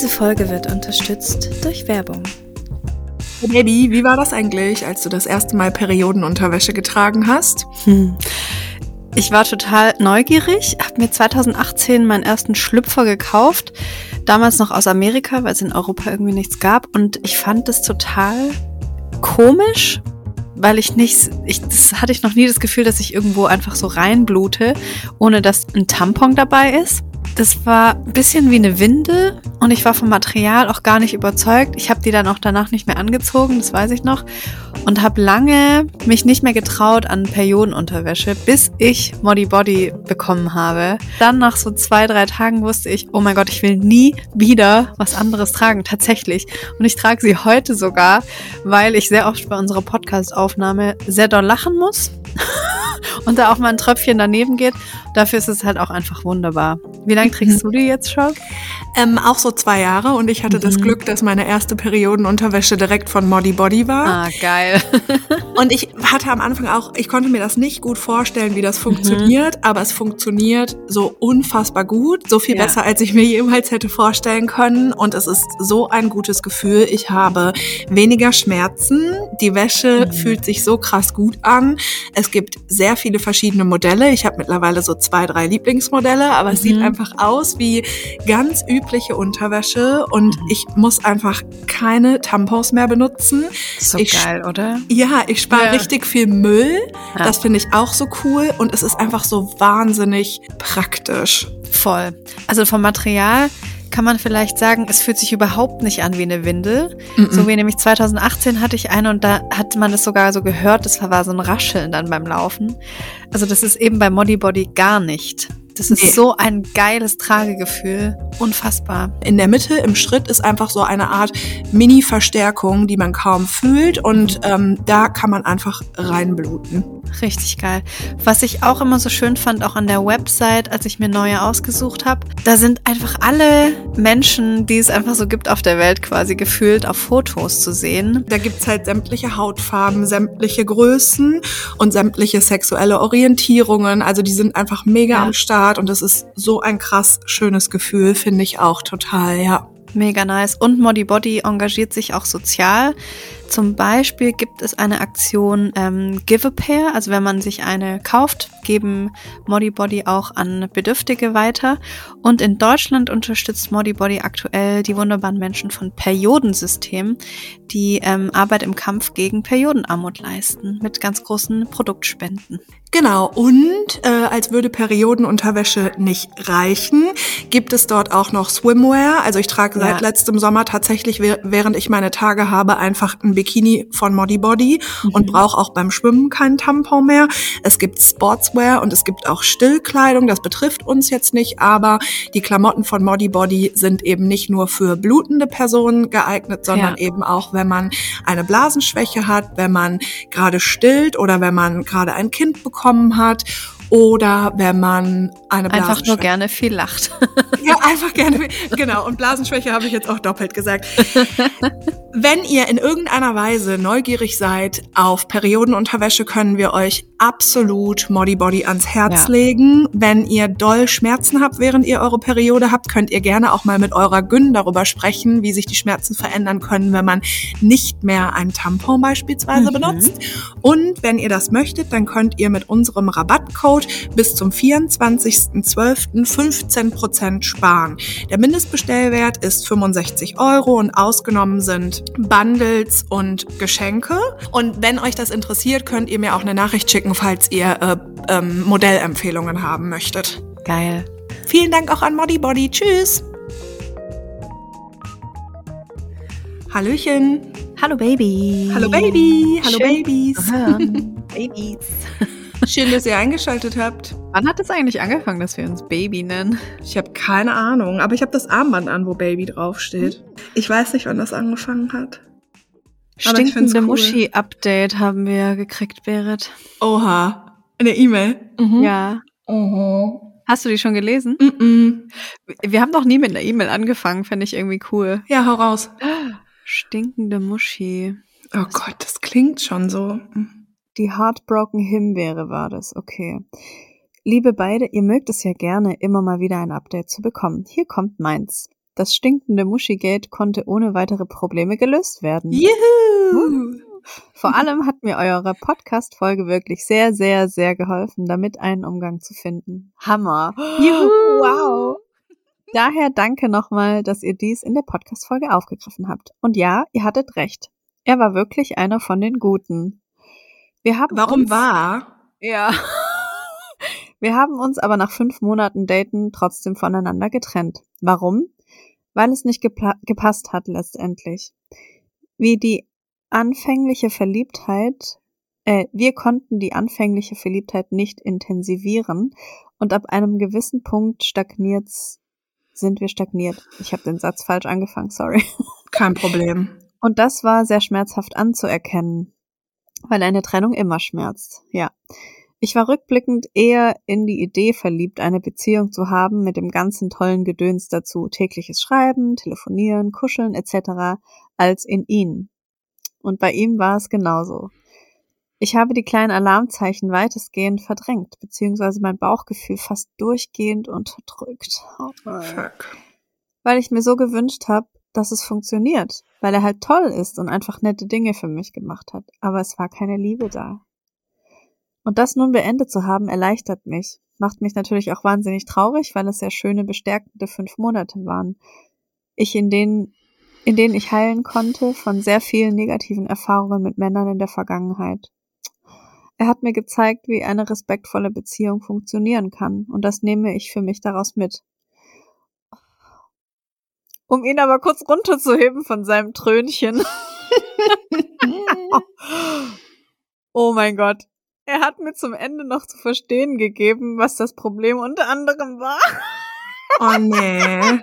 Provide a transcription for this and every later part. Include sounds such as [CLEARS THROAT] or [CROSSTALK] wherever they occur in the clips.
Diese Folge wird unterstützt durch Werbung. Baby, wie war das eigentlich, als du das erste Mal Periodenunterwäsche getragen hast? Hm. Ich war total neugierig, habe mir 2018 meinen ersten Schlüpfer gekauft, damals noch aus Amerika, weil es in Europa irgendwie nichts gab. Und ich fand das total komisch, weil ich nicht, ich, das hatte ich noch nie das Gefühl, dass ich irgendwo einfach so reinblute, ohne dass ein Tampon dabei ist. Das war ein bisschen wie eine Windel und ich war vom Material auch gar nicht überzeugt. Ich habe die dann auch danach nicht mehr angezogen, das weiß ich noch. Und habe lange mich nicht mehr getraut an Periodenunterwäsche, bis ich Modi Body bekommen habe. Dann nach so zwei, drei Tagen wusste ich, oh mein Gott, ich will nie wieder was anderes tragen, tatsächlich. Und ich trage sie heute sogar, weil ich sehr oft bei unserer Podcast-Aufnahme sehr doll lachen muss. [LAUGHS] und da auch mal ein Tröpfchen daneben geht. Dafür ist es halt auch einfach wunderbar. Wie lange trägst du die jetzt schon? Ähm, auch so zwei Jahre und ich hatte mhm. das Glück, dass meine erste Periodenunterwäsche direkt von Modi Body war. Ah, geil. [LAUGHS] und ich hatte am Anfang auch, ich konnte mir das nicht gut vorstellen, wie das funktioniert, mhm. aber es funktioniert so unfassbar gut, so viel ja. besser, als ich mir jemals hätte vorstellen können und es ist so ein gutes Gefühl. Ich habe weniger Schmerzen, die Wäsche mhm. fühlt sich so krass gut an. Es gibt sehr viele verschiedene Modelle. Ich habe mittlerweile so zwei, drei Lieblingsmodelle, aber es sieht mhm. einfach aus wie ganz übliche Unterwäsche und mhm. ich muss einfach keine Tampons mehr benutzen. So ich, geil, oder? Ja, ich spare ja. richtig viel Müll. Ja. Das finde ich auch so cool und es ist einfach so wahnsinnig praktisch. Voll. Also vom Material kann man vielleicht sagen, es fühlt sich überhaupt nicht an wie eine Windel. Mm -mm. So wie nämlich 2018 hatte ich eine und da hat man es sogar so gehört, das war so ein Rascheln dann beim Laufen. Also das ist eben bei Modi Body gar nicht. Das ist nee. so ein geiles Tragegefühl. Unfassbar. In der Mitte im Schritt ist einfach so eine Art Mini-Verstärkung, die man kaum fühlt. Und ähm, da kann man einfach reinbluten. Richtig geil. Was ich auch immer so schön fand, auch an der Website, als ich mir neue ausgesucht habe, da sind einfach alle Menschen, die es einfach so gibt auf der Welt quasi gefühlt, auf Fotos zu sehen. Da gibt's halt sämtliche Hautfarben, sämtliche Größen und sämtliche sexuelle Orientierungen. Also die sind einfach mega ja. am Start und das ist so ein krass schönes Gefühl, finde ich auch total, ja. Mega nice. Und Modi Body engagiert sich auch sozial. Zum Beispiel gibt es eine Aktion ähm, Give a Pair, also wenn man sich eine kauft, geben Modi Body auch an Bedürftige weiter. Und in Deutschland unterstützt Modi Body aktuell die wunderbaren Menschen von Periodensystem, die ähm, Arbeit im Kampf gegen Periodenarmut leisten, mit ganz großen Produktspenden. Genau, und äh, als würde Periodenunterwäsche nicht reichen, gibt es dort auch noch Swimwear. Also ich trage seit ja. letztem Sommer tatsächlich, während ich meine Tage habe, einfach ein Bikini von Modi Body mhm. und brauche auch beim Schwimmen keinen Tampon mehr. Es gibt Sportswear und es gibt auch Stillkleidung. Das betrifft uns jetzt nicht, aber die Klamotten von Modi Body sind eben nicht nur für blutende Personen geeignet, sondern ja. eben auch, wenn man eine Blasenschwäche hat, wenn man gerade stillt oder wenn man gerade ein Kind bekommen hat oder wenn man eine Blasenschwäche... Einfach nur gerne viel lacht. [LAUGHS] ja, einfach gerne. Genau. Und Blasenschwäche habe ich jetzt auch doppelt gesagt. [LAUGHS] Wenn ihr in irgendeiner Weise neugierig seid auf Periodenunterwäsche, können wir euch absolut Modi Body ans Herz ja. legen. Wenn ihr doll Schmerzen habt, während ihr eure Periode habt, könnt ihr gerne auch mal mit eurer Gyn darüber sprechen, wie sich die Schmerzen verändern können, wenn man nicht mehr ein Tampon beispielsweise mhm. benutzt. Und wenn ihr das möchtet, dann könnt ihr mit unserem Rabattcode bis zum 24.12. 15% sparen. Der Mindestbestellwert ist 65 Euro und ausgenommen sind Bundles und Geschenke. Und wenn euch das interessiert, könnt ihr mir auch eine Nachricht schicken, falls ihr äh, ähm, Modellempfehlungen haben möchtet. Geil. Vielen Dank auch an Modi Body. Tschüss. Hallöchen. Hallo Baby. Hallo Baby. Hallo Schön. Babys. [LAUGHS] Babys. Schön, dass ihr eingeschaltet habt. Wann hat es eigentlich angefangen, dass wir uns Baby nennen? Ich habe keine Ahnung, aber ich habe das Armband an, wo Baby draufsteht. Ich weiß nicht, wann das angefangen hat. Stinkende cool. Muschi-Update haben wir gekriegt, Berit. Oha. Eine E-Mail? Mhm. Ja. Mhm. Hast du die schon gelesen? Mhm. Wir haben noch nie mit einer E-Mail angefangen, fände ich irgendwie cool. Ja, hau raus. [GASPS] Stinkende Muschi. Oh Gott, das klingt schon so. Die Heartbroken Himbeere war das, okay. Liebe beide, ihr mögt es ja gerne, immer mal wieder ein Update zu bekommen. Hier kommt meins. Das stinkende Muschigate konnte ohne weitere Probleme gelöst werden. Juhu! Vor allem hat mir eure Podcast-Folge wirklich sehr, sehr, sehr geholfen, damit einen Umgang zu finden. Hammer. Juhu! Wow. Daher danke nochmal, dass ihr dies in der Podcast-Folge aufgegriffen habt. Und ja, ihr hattet recht. Er war wirklich einer von den Guten. Wir haben Warum uns, war? Ja. [LAUGHS] Wir haben uns aber nach fünf Monaten Daten trotzdem voneinander getrennt. Warum? Weil es nicht gepasst hat letztendlich. Wie die anfängliche Verliebtheit, äh, wir konnten die anfängliche Verliebtheit nicht intensivieren und ab einem gewissen Punkt stagniert's, sind wir stagniert. Ich habe den Satz falsch angefangen, sorry. Kein Problem. Und das war sehr schmerzhaft anzuerkennen, weil eine Trennung immer schmerzt. Ja. Ich war rückblickend eher in die Idee verliebt, eine Beziehung zu haben mit dem ganzen tollen Gedöns dazu, tägliches Schreiben, Telefonieren, Kuscheln etc., als in ihn. Und bei ihm war es genauso. Ich habe die kleinen Alarmzeichen weitestgehend verdrängt, beziehungsweise mein Bauchgefühl fast durchgehend unterdrückt. Fuck. Weil ich mir so gewünscht habe, dass es funktioniert, weil er halt toll ist und einfach nette Dinge für mich gemacht hat. Aber es war keine Liebe da. Und das nun beendet zu haben, erleichtert mich. Macht mich natürlich auch wahnsinnig traurig, weil es sehr schöne, bestärkende fünf Monate waren. Ich in denen, in denen ich heilen konnte von sehr vielen negativen Erfahrungen mit Männern in der Vergangenheit. Er hat mir gezeigt, wie eine respektvolle Beziehung funktionieren kann, und das nehme ich für mich daraus mit. Um ihn aber kurz runterzuheben von seinem Trönchen. [LAUGHS] oh mein Gott. Er hat mir zum Ende noch zu verstehen gegeben, was das Problem unter anderem war. Oh nee. [LAUGHS]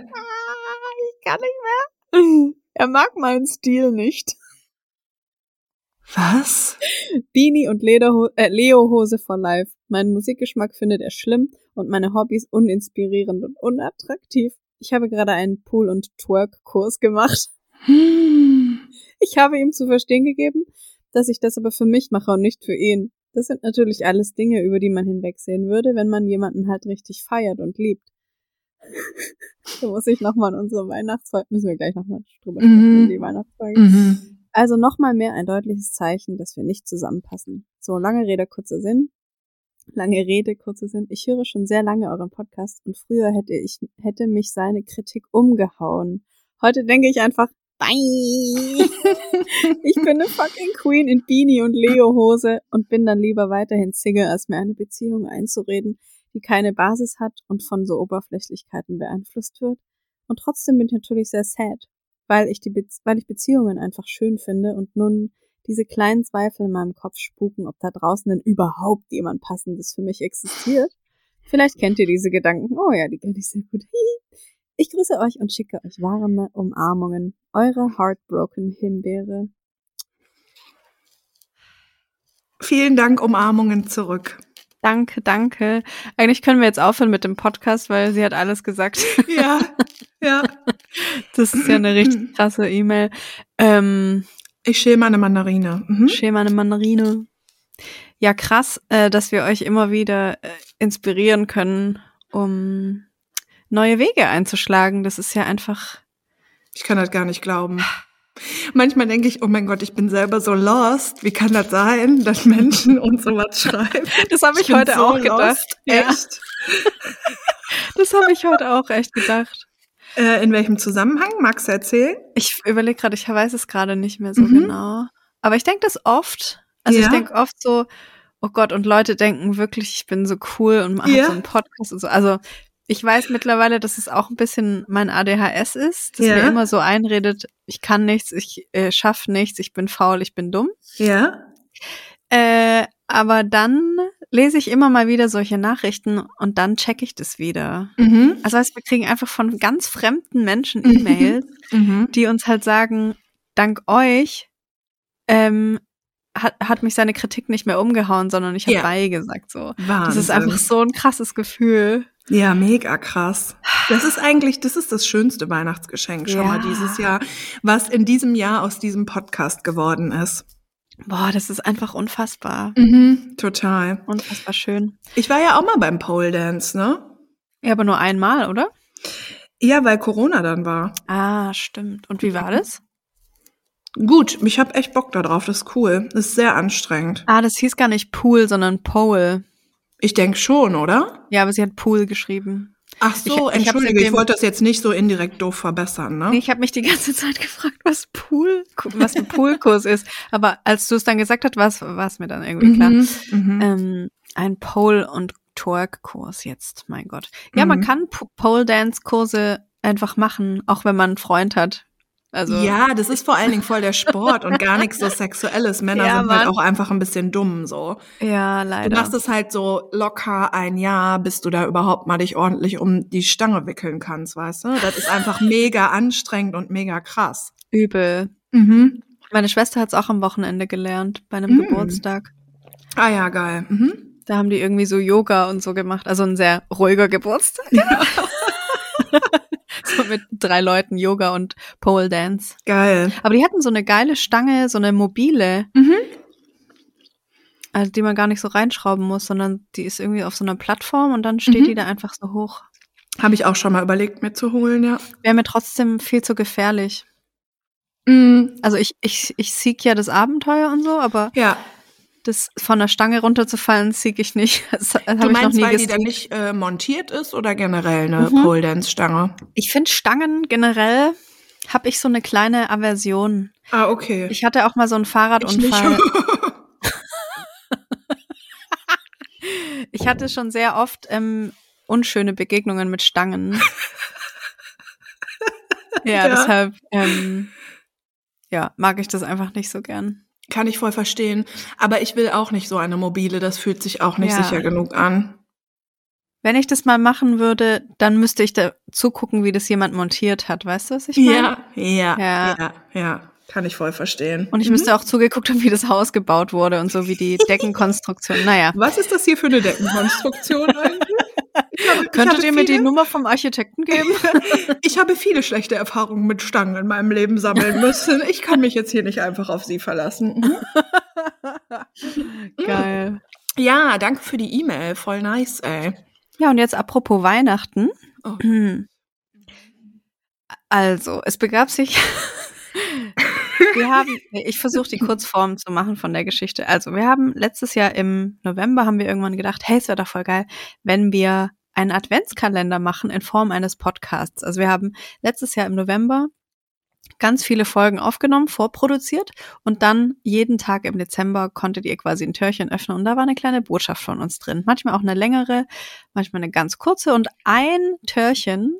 ich kann nicht mehr. Er mag meinen Stil nicht. Was? Beanie und Lederho äh, Leo-Hose for life. Meinen Musikgeschmack findet er schlimm und meine Hobbys uninspirierend und unattraktiv. Ich habe gerade einen Pool- und Twerk-Kurs gemacht. [GASPS] Ich habe ihm zu verstehen gegeben, dass ich das aber für mich mache und nicht für ihn. Das sind natürlich alles Dinge, über die man hinwegsehen würde, wenn man jemanden halt richtig feiert und liebt. [LAUGHS] da muss ich nochmal in unsere Weihnachtsfolge, müssen wir gleich nochmal drüber Mhm. sprechen, in die Weihnachtsfolge. Mhm. Also nochmal mehr ein deutliches Zeichen, dass wir nicht zusammenpassen. So, lange Rede, kurzer Sinn. Lange Rede, kurzer Sinn. Ich höre schon sehr lange euren Podcast und früher hätte ich, hätte mich seine Kritik umgehauen. Heute denke ich einfach, bye. ich bin eine fucking Queen in Beanie und Leo-Hose und bin dann lieber weiterhin Single, als mir eine Beziehung einzureden, die keine Basis hat und von so Oberflächlichkeiten beeinflusst wird. Und trotzdem bin ich natürlich sehr sad, weil ich die Be weil ich Beziehungen einfach schön finde und nun diese kleinen Zweifel in meinem Kopf spuken, ob da draußen denn überhaupt jemand passendes für mich existiert. Vielleicht kennt ihr diese Gedanken. Oh ja, die kenne ich sehr gut. Ich grüße euch und schicke euch warme Umarmungen. Eure Heartbroken Himbeere. Vielen Dank, Umarmungen zurück. Danke, danke. Eigentlich können wir jetzt aufhören mit dem Podcast, weil sie hat alles gesagt. Ja, ja. [LAUGHS] Das ist ja eine richtig [CLEARS THROAT] krasse E-Mail. Ähm, Ich schäle meine Mandarine. Mhm. Schäme eine Mandarine. Ja, krass, äh, dass wir euch immer wieder äh, inspirieren können, um neue Wege einzuschlagen. Das ist ja einfach. Ich kann das gar nicht glauben. Manchmal denke ich, oh mein Gott, ich bin selber so lost. Wie kann das sein, dass Menschen uns sowas schreiben? Das habe ich, bin heute so auch gedacht. lost. Ja, Echt? das habe ich heute auch echt gedacht. Äh, in welchem Zusammenhang? Magst du erzählen? Ich überlege gerade, ich weiß es gerade nicht mehr so Mhm. genau. Aber ich denke das oft. Also ich Ja. denke oft so, oh Gott, und Leute denken wirklich, ich bin so cool und mache Ja. so einen Podcast und so. Also ich weiß mittlerweile, dass es auch ein bisschen mein ADHS ist, dass Ja. mir immer so einredet, ich kann nichts, ich äh, schaff nichts, ich bin faul, ich bin dumm. Ja. Äh, aber dann lese ich immer mal wieder solche Nachrichten und dann checke ich das wieder. Mhm. Also heißt, wir kriegen einfach von ganz fremden Menschen E-Mails, Mhm. die uns halt sagen, dank euch ähm, hat, hat mich seine Kritik nicht mehr umgehauen, sondern ich habe Ja. beigesagt so. Wahnsinn. Das ist einfach so ein krasses Gefühl. Ja, mega krass. Das ist eigentlich, das ist das schönste Weihnachtsgeschenk schon Ja. mal dieses Jahr, was in diesem Jahr aus diesem Podcast geworden ist. Boah, das ist einfach unfassbar. Mhm, total. Unfassbar schön. Ich war ja auch mal beim Pole Dance, ne? Ja, aber nur einmal, oder? Ja, weil Corona dann war. Ah, stimmt. Und wie war das? Gut, ich habe echt Bock darauf. Das ist cool. Das ist sehr anstrengend. Ah, das hieß gar nicht Pool, sondern Pole. Ich denke schon, oder? Ja, aber sie hat Pool geschrieben. Ach so, Ich- ich entschuldige, ich, dem- wollte das jetzt nicht so indirekt doof verbessern, ne? Nee, Ich habe mich die ganze [LAUGHS] Zeit gefragt, was Pool, was ein Poolkurs ist. Aber als du es dann gesagt hast, war es mir dann irgendwie klar. Mhm, mhm. Ähm, ein Pole- und Twerk-Kurs jetzt, mein Gott. Ja, man Mhm. kann P- Pole-Dance-Kurse einfach machen, auch wenn man einen Freund hat. Also, ja, das ist vor allen Dingen voll der Sport und gar nichts so [LAUGHS] Sexuelles. Männer Ja, sind halt Mann. auch einfach ein bisschen dumm so. ja Du leider. machst es halt so locker ein Jahr, bis du da überhaupt mal dich ordentlich um die Stange wickeln kannst, weißt du? Das ist einfach [LAUGHS] mega anstrengend und mega krass. Übel. Mhm. Meine Schwester hat es auch am Wochenende gelernt, bei einem Mm. Geburtstag. Ah ja, geil. Mhm. Da haben die irgendwie so Yoga und so gemacht. Also ein sehr ruhiger Geburtstag. [LAUGHS] [LAUGHS] so mit drei Leuten Yoga und Pole Dance. Geil. Aber die hatten so eine geile Stange, so eine mobile, Mhm. also die man gar nicht so reinschrauben muss, sondern die ist irgendwie auf so einer Plattform und dann steht Mhm. die da einfach so hoch. Habe ich auch schon mal überlegt, mir zu holen, ja. Wäre mir trotzdem viel zu gefährlich. Mhm. Also ich, ich, ich sieg ja das Abenteuer und so, aber Ja, das von der Stange runterzufallen, sieg ich nicht. [LAUGHS] Das, das du habe ich noch meinst, nie weil die dann nicht äh, montiert ist oder generell eine Mhm. Pole Dance Stange? Ich finde Stangen generell habe ich so eine kleine Aversion. Ah, okay. Ich hatte auch mal so einen Fahrradunfall. [LAUGHS] Ich hatte schon sehr oft ähm, unschöne Begegnungen mit Stangen. [LAUGHS] ja, Ja. deshalb ähm, ja, mag ich das einfach nicht so gern. Kann ich voll verstehen. Aber ich will auch nicht so eine mobile. Das fühlt sich auch nicht Ja. sicher genug an. Wenn ich das mal machen würde, dann müsste ich da zugucken, wie das jemand montiert hat. Weißt du, was ich meine? Ja, ja, Ja. ja, ja. Kann ich voll verstehen. Und ich Mhm. müsste auch zugeguckt haben, wie das Haus gebaut wurde und so wie die [LAUGHS] Deckenkonstruktion. Naja. Was ist das hier für eine Deckenkonstruktion eigentlich? Habe, Könntet ihr mir die Nummer vom Architekten geben? [LAUGHS] Ich habe viele schlechte Erfahrungen mit Stangen in meinem Leben sammeln müssen. Ich kann mich jetzt hier nicht einfach auf sie verlassen. Mhm. [LAUGHS] Geil. Ja, danke für die E-Mail. Voll nice, ey. Ja, und jetzt apropos Weihnachten. Oh. [CLEARS THROAT] Also, es begab sich. Wir haben, ich versuche die Kurzform zu machen von der Geschichte. Also, wir haben letztes Jahr im November haben wir irgendwann gedacht, hey, es wäre doch voll geil, wenn wir einen Adventskalender machen in Form eines Podcasts. Also, wir haben letztes Jahr im November ganz viele Folgen aufgenommen, vorproduziert und dann jeden Tag im Dezember konntet ihr quasi ein Türchen öffnen und da war eine kleine Botschaft von uns drin. Manchmal auch eine längere, manchmal eine ganz kurze und ein Türchen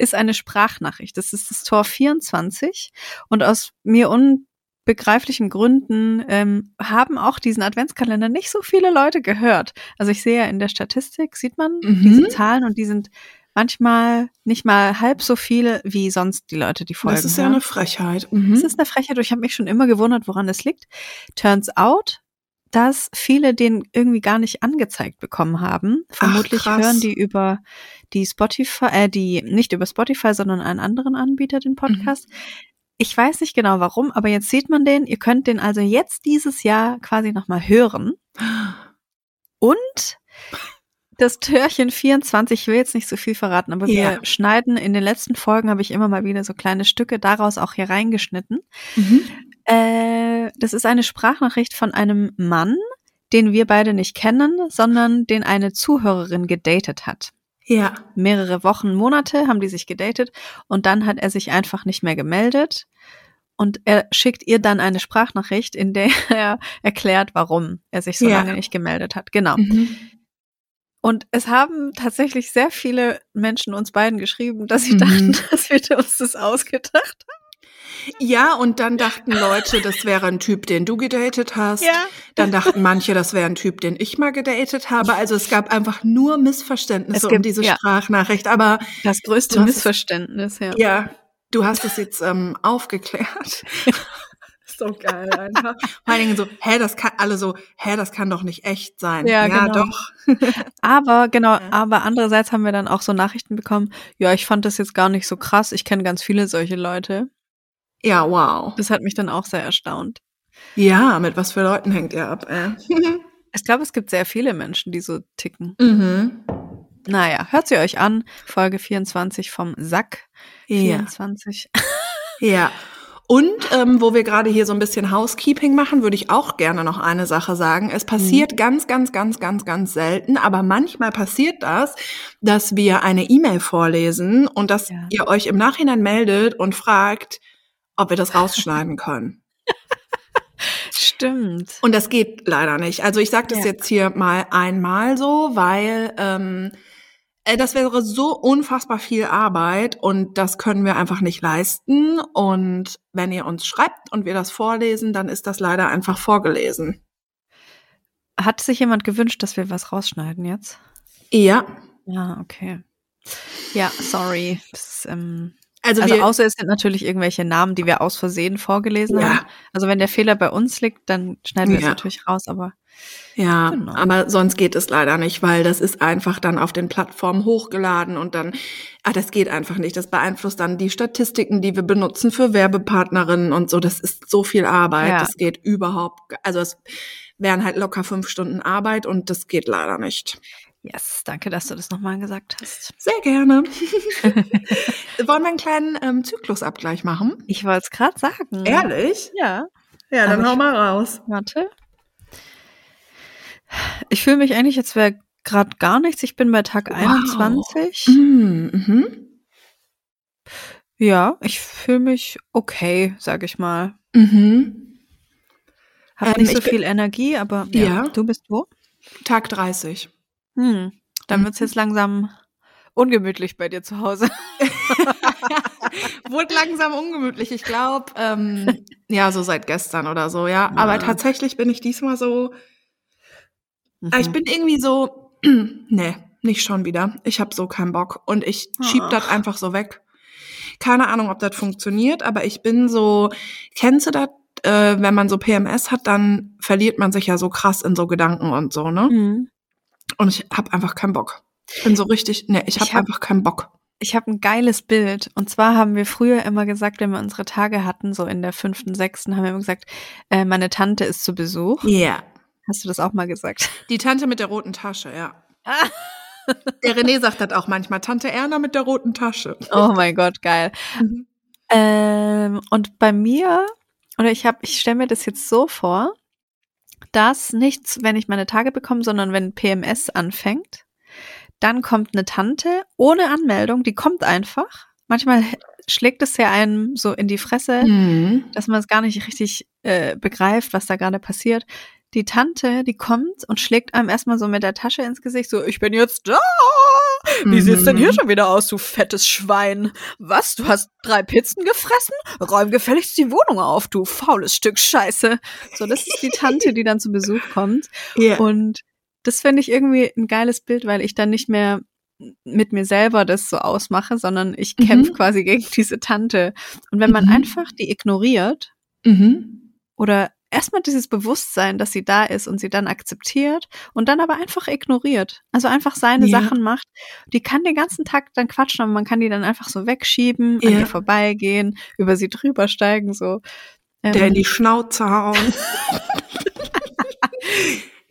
ist eine Sprachnachricht. Das ist das Tor 24 und aus mir unbegreiflichen Gründen ähm, haben auch diesen Adventskalender nicht so viele Leute gehört. Also ich sehe ja in der Statistik, sieht man Mhm. diese Zahlen und die sind manchmal nicht mal halb so viele wie sonst die Leute, die folgen. Das ist ja eine Frechheit. Mhm. Das ist eine Frechheit. Ich habe mich schon immer gewundert, woran es liegt. Turns out, dass viele den irgendwie gar nicht angezeigt bekommen haben. Vermutlich krass. hören die über die Spotify, äh, die nicht über Spotify, sondern einen anderen Anbieter den Podcast. Ich weiß nicht genau warum, aber jetzt sieht man den. Ihr könnt den also jetzt dieses Jahr quasi nochmal hören. Und das Türchen 24, ich will jetzt nicht so viel verraten, aber Ja. wir schneiden in den letzten Folgen, habe ich immer mal wieder so kleine Stücke daraus auch hier reingeschnitten. Mhm. Äh, das ist eine Sprachnachricht von einem Mann, den wir beide nicht kennen, sondern den eine Zuhörerin gedatet hat. Ja. Mehrere Wochen, Monate haben die sich gedatet und dann hat er sich einfach nicht mehr gemeldet. Und er schickt ihr dann eine Sprachnachricht, in der [LAUGHS] er erklärt, warum er sich so Ja. lange nicht gemeldet hat. Genau. Mhm. Und es haben tatsächlich sehr viele Menschen uns beiden geschrieben, dass sie Mhm. dachten, [LAUGHS] dass wir uns das ausgedacht Ja, und dann dachten Leute, das wäre ein Typ, den du gedatet hast. haben. Dann dachten manche, das wäre ein Typ, den ich mal gedatet habe. Also es gab einfach nur Missverständnisse Es um gibt- diese ja. Sprachnachricht. Aber Das größte Missverständnis, ja. ja, du hast es jetzt ähm, aufgeklärt. [LAUGHS] so geil einfach. Vor allen Dingen so, hä, das kann, alle so, hä, das kann doch nicht echt sein. Ja, genau. doch. [LAUGHS] Aber genau, Ja. aber andererseits haben wir dann auch so Nachrichten bekommen, ja, ich fand das jetzt gar nicht so krass, ich kenne ganz viele solche Leute. Ja, wow. Das hat mich dann auch sehr erstaunt. Ja, mit was für Leuten hängt ihr ab, ey. [LAUGHS] Ich glaube, es gibt sehr viele Menschen, die so ticken. mhm. Naja, hört sie euch an. Folge 24 vom Sack. 24. Ja. [LAUGHS] ja. Und ähm, wo wir gerade hier so ein bisschen Housekeeping machen, würde ich auch gerne noch eine Sache sagen. Es passiert mhm. ganz, ganz, ganz, ganz, ganz selten, aber manchmal passiert das, dass wir eine E-Mail vorlesen und dass ja. ihr euch im Nachhinein meldet und fragt, ob wir das rausschneiden können. [LAUGHS] Stimmt. Und das geht leider nicht. Also ich sage das ja. jetzt hier mal einmal so, weil ähm, äh, das wäre so unfassbar viel Arbeit und das können wir einfach nicht leisten. Und wenn ihr uns schreibt und wir das vorlesen, dann ist das leider einfach vorgelesen. Hat sich jemand gewünscht, dass wir was rausschneiden jetzt? Ja. Ja, okay. Ja, sorry. Das, ähm, also, also außer es sind natürlich irgendwelche Namen, die wir aus Versehen vorgelesen ja. haben. Also wenn der Fehler bei uns liegt, dann schneiden wir ja. es natürlich raus, aber ja, genau. aber sonst geht es leider nicht, weil das ist einfach dann auf den Plattformen hochgeladen und dann, ah, das geht einfach nicht. Das beeinflusst dann die Statistiken, die wir benutzen für Werbepartnerinnen und so. Das ist so viel Arbeit. Ja. Das geht überhaupt, also es wären halt locker fünf Stunden Arbeit und das geht leider nicht. Yes, danke, dass du das nochmal gesagt hast. Sehr gerne. [LAUGHS] [LAUGHS] Wollen wir einen kleinen ähm, Zyklusabgleich machen? Ich wollte es gerade sagen. Ehrlich? Ja. Ja, dann Aber hau mal raus. Warte. Ich fühle mich eigentlich, jetzt wäre gerade gar nichts. Ich bin bei Tag wow. 21. Mhm. Mhm. Ja, ich fühle mich okay, sag ich mal. Mhm. Hab ähm, nicht so viel Energie, aber ja. ja. Du bist wo? Tag 30. Hm, dann wird's jetzt langsam ungemütlich bei dir zu Hause. [LAUGHS] Wurde langsam ungemütlich. Ich glaube, ähm, ja, so seit gestern oder so, ja. ja. Aber tatsächlich bin ich diesmal so. Mhm. Ich bin irgendwie so, [CLEARS THROAT] nee, nicht schon wieder. Ich habe so keinen Bock und ich schieb das einfach so weg. Keine Ahnung, ob das funktioniert, aber ich bin so, kennst du das? Äh, wenn man so PMS hat, dann verliert man sich ja so krass in so Gedanken und so, ne? Mhm. Und ich habe einfach keinen Bock. Ich bin so richtig, ne, ich habe hab, einfach keinen Bock. Ich habe ein geiles Bild. Und zwar haben wir früher immer gesagt, wenn wir unsere Tage hatten, so in der fünften, sechsten, haben wir immer gesagt, äh, meine Tante ist zu Besuch. Ja. Yeah. Hast du das auch mal gesagt? [LAUGHS] Die Tante mit der roten Tasche, ja. der René sagt das auch manchmal, Tante Erna mit der roten Tasche. Oh mein Gott, geil. Mhm. Ähm, und bei mir, oder ich habe, ich stelle mir das jetzt so vor, dass nichts, wenn ich meine Tage bekomme, sondern wenn PMS anfängt, dann kommt eine Tante ohne Anmeldung, die kommt einfach. Manchmal schlägt es ja einem so in die Fresse, mhm. dass man es gar nicht richtig äh, begreift, was da gerade passiert. Die Tante, die kommt und schlägt einem erstmal so mit der Tasche ins Gesicht, so, ich bin jetzt da. Wie mhm. sieht's denn hier schon wieder aus, du fettes Schwein? Was, du hast drei Pizzen gefressen? Räum gefälligst die Wohnung auf, du faules Stück Scheiße. So, das ist die Tante, die dann zu Besuch kommt. [LAUGHS] Yeah. Und das finde ich irgendwie ein geiles Bild, weil ich dann nicht mehr mit mir selber das so ausmache, sondern ich mhm. kämpfe quasi gegen diese Tante. Und wenn man mhm. einfach die ignoriert mhm. oder erstmal dieses Bewusstsein, dass sie da ist und sie dann akzeptiert und dann aber einfach ignoriert. Also einfach seine ja. Sachen macht. Die kann den ganzen Tag dann quatschen, aber man kann die dann einfach so wegschieben, ja. an ihr vorbeigehen, über sie drüber steigen, so. Ähm, Der in die Schnauze hauen. [LAUGHS]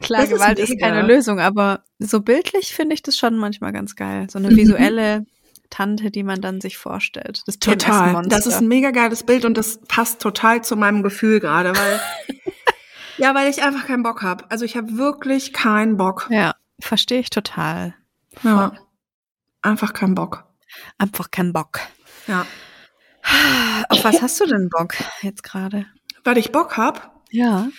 Klar, das Gewalt ist, ist, keine Lösung, aber so bildlich finde ich das schon manchmal ganz geil. So eine mhm. visuelle Tante, die man dann sich vorstellt. Das total. Das ist ein mega geiles Bild und das passt total zu meinem Gefühl gerade, weil [LAUGHS] ja, weil ich einfach keinen Bock habe. Also ich habe wirklich keinen Bock. Ja, verstehe ich total. Ja. Einfach keinen Bock. Einfach keinen Bock. Ja. Auf was hast du denn Bock jetzt gerade? Weil ich Bock hab. Ja.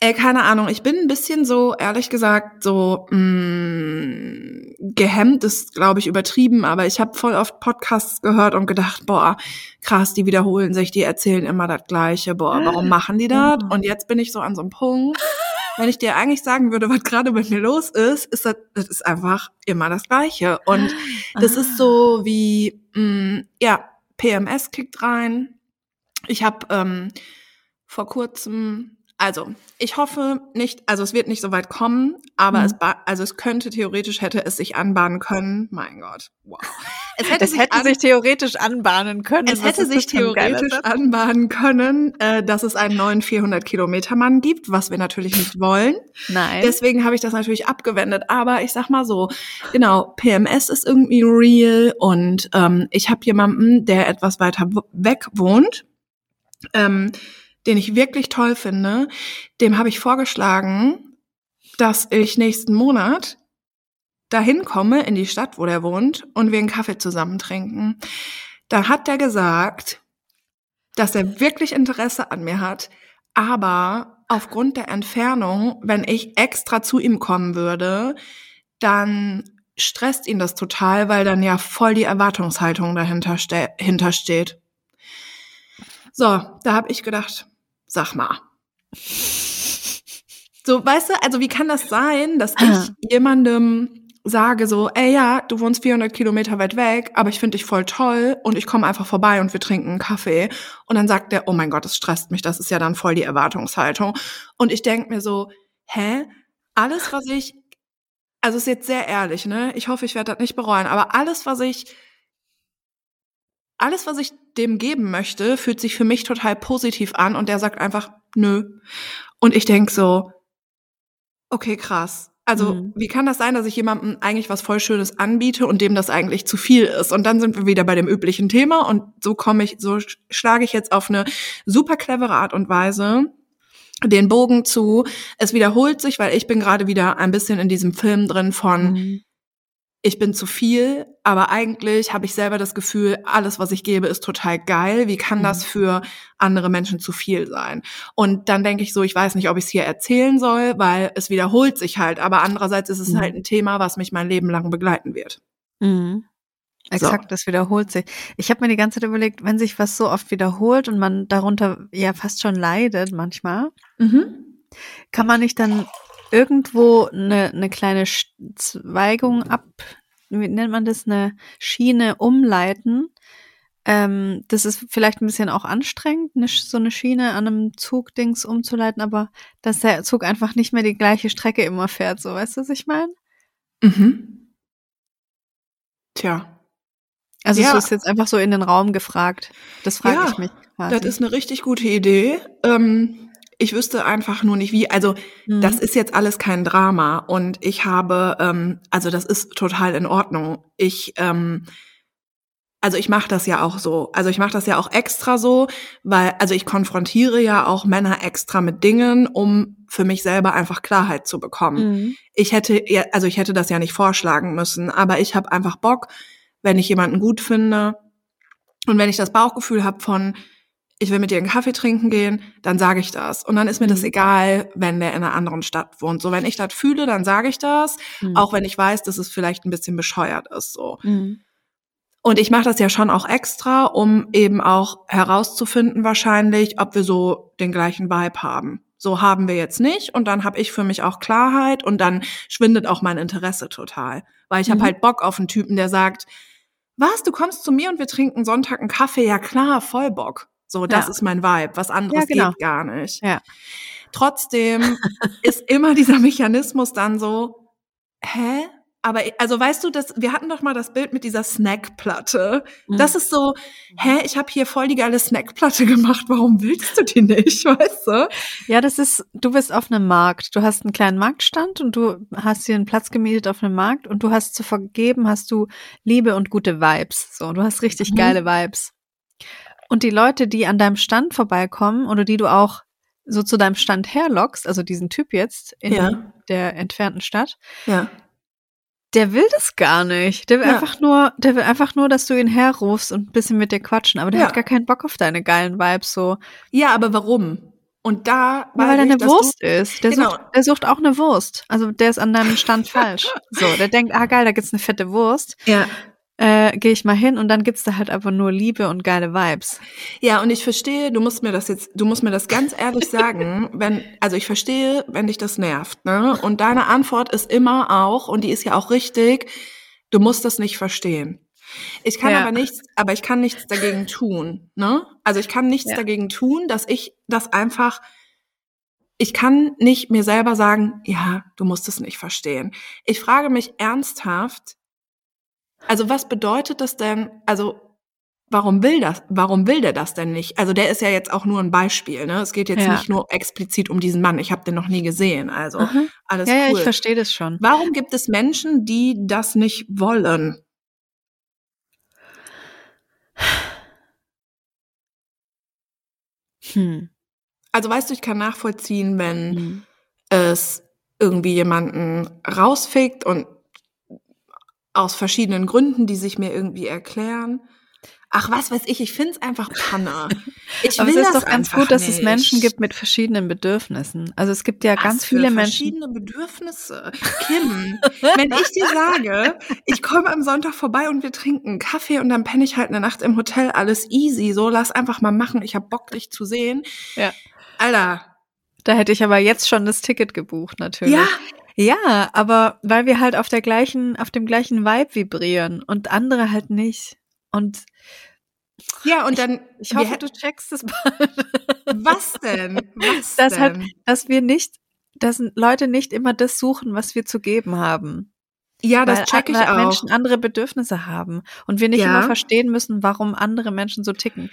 Äh, keine Ahnung, ich bin ein bisschen so, ehrlich gesagt, so mh, mm, gehemmt ist, glaube ich, übertrieben, aber ich habe voll oft Podcasts gehört und gedacht, boah, krass, die wiederholen sich, die erzählen immer das Gleiche, boah, warum machen die das? Und jetzt bin ich so an so einem Punkt, wenn ich dir eigentlich sagen würde, was gerade mit mir los ist, ist das, das ist einfach immer das Gleiche. Und das ist so wie, mh, mm, ja, PMS kickt rein. Ich habe ähm, vor kurzem, also ich hoffe nicht, also es wird nicht so weit kommen, aber mhm. es, also es könnte theoretisch hätte es sich anbahnen können. Mein Gott, wow. [LAUGHS] es hätte, sich, hätte sich, theoretisch anbahnen können. Es hätte sich theoretisch anbahnen können, äh, dass es einen neuen 400 Kilometer Mann gibt, was wir natürlich nicht wollen. Nein. Deswegen habe ich das natürlich abgewendet. Aber ich sag mal so, genau, PMS ist irgendwie real und ähm, ich habe jemanden, der etwas weiter weg wohnt. Ähm, den ich wirklich toll finde, dem habe ich vorgeschlagen, dass ich nächsten Monat dahin komme in die Stadt, wo der wohnt und wir einen Kaffee zusammen trinken. Da hat der gesagt, dass er wirklich Interesse an mir hat, aber aufgrund der Entfernung, wenn ich extra zu ihm kommen würde, dann stresst ihn das total, weil dann ja voll die Erwartungshaltung dahinter ste steht. So, da habe ich gedacht, sag mal. So, weißt du, also wie kann das sein, dass ich jemandem sage so, ey ja, du wohnst 400 Kilometer weit weg, aber ich finde dich voll toll und ich komme einfach vorbei und wir trinken einen Kaffee. Und dann sagt der, oh mein Gott, das stresst mich, das ist ja dann voll die Erwartungshaltung. Und ich denk mir so, hä? Alles, was ich, also ist jetzt sehr ehrlich, ne? Ich hoffe, ich werde das nicht bereuen, aber alles, was ich, alles, was ich dem geben möchte, fühlt sich für mich total positiv an und der sagt einfach, nö. Und ich denk so, okay, krass also, mhm. wie kann das sein, dass ich jemandem eigentlich was voll Schönes anbiete und dem das eigentlich zu viel ist? Und dann sind wir wieder bei dem üblichen Thema und so komme ich, so schlage ich jetzt auf eine super clevere Art und Weise den Bogen zu. Es wiederholt sich, weil ich bin gerade wieder ein bisschen in diesem Film drin von, mhm ich bin zu viel, aber eigentlich habe ich selber das Gefühl, alles, was ich gebe, ist total geil. Wie kann das mhm. für andere Menschen zu viel sein? Und dann denke ich so, ich weiß nicht, ob ich es hier erzählen soll, weil es wiederholt sich halt. Aber andererseits ist es mhm. halt ein Thema, was mich mein Leben lang begleiten wird. Mhm. Exakt, so. das wiederholt sich. Ich habe mir die ganze Zeit überlegt, wenn sich was so oft wiederholt und man darunter ja fast schon leidet manchmal, mhm. kann man nicht dann irgendwo eine, eine kleine Zweigung ab, wie nennt man das, eine Schiene umleiten. Ähm, das ist vielleicht ein bisschen auch anstrengend, eine, so eine Schiene an einem Zugdings umzuleiten, aber dass der Zug einfach nicht mehr die gleiche Strecke immer fährt, so weißt du, was ich meine? Mhm. Tja. Also ja. es ist jetzt einfach so in den Raum gefragt. Das frage ja, ich mich. Quasi. Das ist eine richtig gute Idee. Ähm, ich wüsste einfach nur nicht wie. Also mhm. das ist jetzt alles kein Drama und ich habe, ähm, also das ist total in Ordnung. Ich, ähm, also ich mache das ja auch so. Also ich mache das ja auch extra so, weil, also ich konfrontiere ja auch Männer extra mit Dingen, um für mich selber einfach Klarheit zu bekommen. Mhm. Ich hätte, ja, also ich hätte das ja nicht vorschlagen müssen, aber ich habe einfach Bock, wenn ich jemanden gut finde und wenn ich das Bauchgefühl habe von, ich will mit dir einen Kaffee trinken gehen, dann sage ich das. Und dann ist mir das mhm. egal, wenn der in einer anderen Stadt wohnt. So, wenn ich das fühle, dann sage ich das, mhm. auch wenn ich weiß, dass es vielleicht ein bisschen bescheuert ist. So. Mhm. Und ich mache das ja schon auch extra, um eben auch herauszufinden wahrscheinlich, ob wir so den gleichen Vibe haben. So haben wir jetzt nicht und dann habe ich für mich auch Klarheit und dann schwindet auch mein Interesse total, weil ich habe mhm. halt Bock auf einen Typen, der sagt, was, du kommst zu mir und wir trinken Sonntag einen Kaffee? Ja klar, voll Bock. So, das ja. ist mein Vibe. Was anderes ja, genau. geht gar nicht. Ja. Trotzdem [LAUGHS] ist immer dieser Mechanismus dann so, hä? Aber also weißt du, das, wir hatten doch mal das Bild mit dieser Snackplatte. Mhm. Das ist so, hä, ich habe hier voll die geile Snackplatte gemacht. Warum willst du die nicht, [LAUGHS] weißt du? Ja, das ist, du bist auf einem Markt. Du hast einen kleinen Marktstand und du hast hier einen Platz gemietet auf einem Markt und du hast zu vergeben, hast du Liebe und gute Vibes. So, du hast richtig mhm. geile Vibes. Und die Leute, die an deinem Stand vorbeikommen oder die du auch so zu deinem Stand herlockst, also diesen Typ jetzt in ja. der entfernten Stadt, ja. der will das gar nicht. Der will ja. einfach nur, der will einfach nur, dass du ihn herrufst und ein bisschen mit dir quatschen, aber der hat gar keinen Bock auf deine geilen Vibes so. Ja, aber warum? Und da ja, weil er eine Wurst ist. Der, genau. sucht, der sucht auch eine Wurst. Also der ist an deinem Stand [LAUGHS] falsch. So, der denkt, ah geil, da gibt's eine fette Wurst. Ja äh, gehe ich mal hin und dann gibt's da halt einfach nur Liebe und geile Vibes. Ja, und ich verstehe, du musst mir das jetzt, du musst mir das ganz ehrlich [LAUGHS] sagen, wenn, also ich verstehe, wenn dich das nervt, ne? Und deine Antwort ist immer auch, und die ist ja auch richtig, du musst das nicht verstehen. Ich kann ja. aber nichts, aber ich kann nichts dagegen tun, ne? Also ich kann nichts ja. dagegen tun, dass ich das einfach, ich kann nicht mir selber sagen, ja, du musst es nicht verstehen. Ich frage mich ernsthaft, Also was bedeutet das denn? Also warum will das? Warum will der das denn nicht? Also der ist ja jetzt auch nur ein Beispiel. Ne? Es geht jetzt Ja. nicht nur explizit um diesen Mann. Ich habe den noch nie gesehen. Also Aha. alles Ja, ja, cool. ich verstehe das schon. Warum gibt es Menschen, die das nicht wollen? Hm. Also weißt du, ich kann nachvollziehen, wenn Hm. es irgendwie jemanden rausfickt und aus verschiedenen Gründen, die sich mir irgendwie erklären. Ach, was weiß ich, ich find's einfach Panne. [LAUGHS] Ich Aber will es ist doch ganz gut, dass es nicht. Menschen gibt mit verschiedenen Bedürfnissen. Also es gibt ja Was ganz viele Menschen. verschiedene Bedürfnisse. Kim, wenn ich dir sage, ich komme am Sonntag vorbei und wir trinken Kaffee und dann penne ich halt eine Nacht im Hotel, alles easy, so lass einfach mal machen, ich hab Bock, dich zu sehen. Ja. Alter. Da hätte ich aber jetzt schon das Ticket gebucht, natürlich. Ja, Ja, aber weil wir halt auf der gleichen, auf dem gleichen Vibe vibrieren und andere halt nicht. Und ja, und dann, ich wir hoffe, du checkst es [LAUGHS] bald. was denn? Was Das denn? halt- dass wir nicht, dass Leute nicht immer das suchen, was wir zu geben haben. ja, das check ich weil auch. Menschen andere Bedürfnisse haben und wir nicht Ja. immer verstehen müssen, warum andere Menschen so ticken.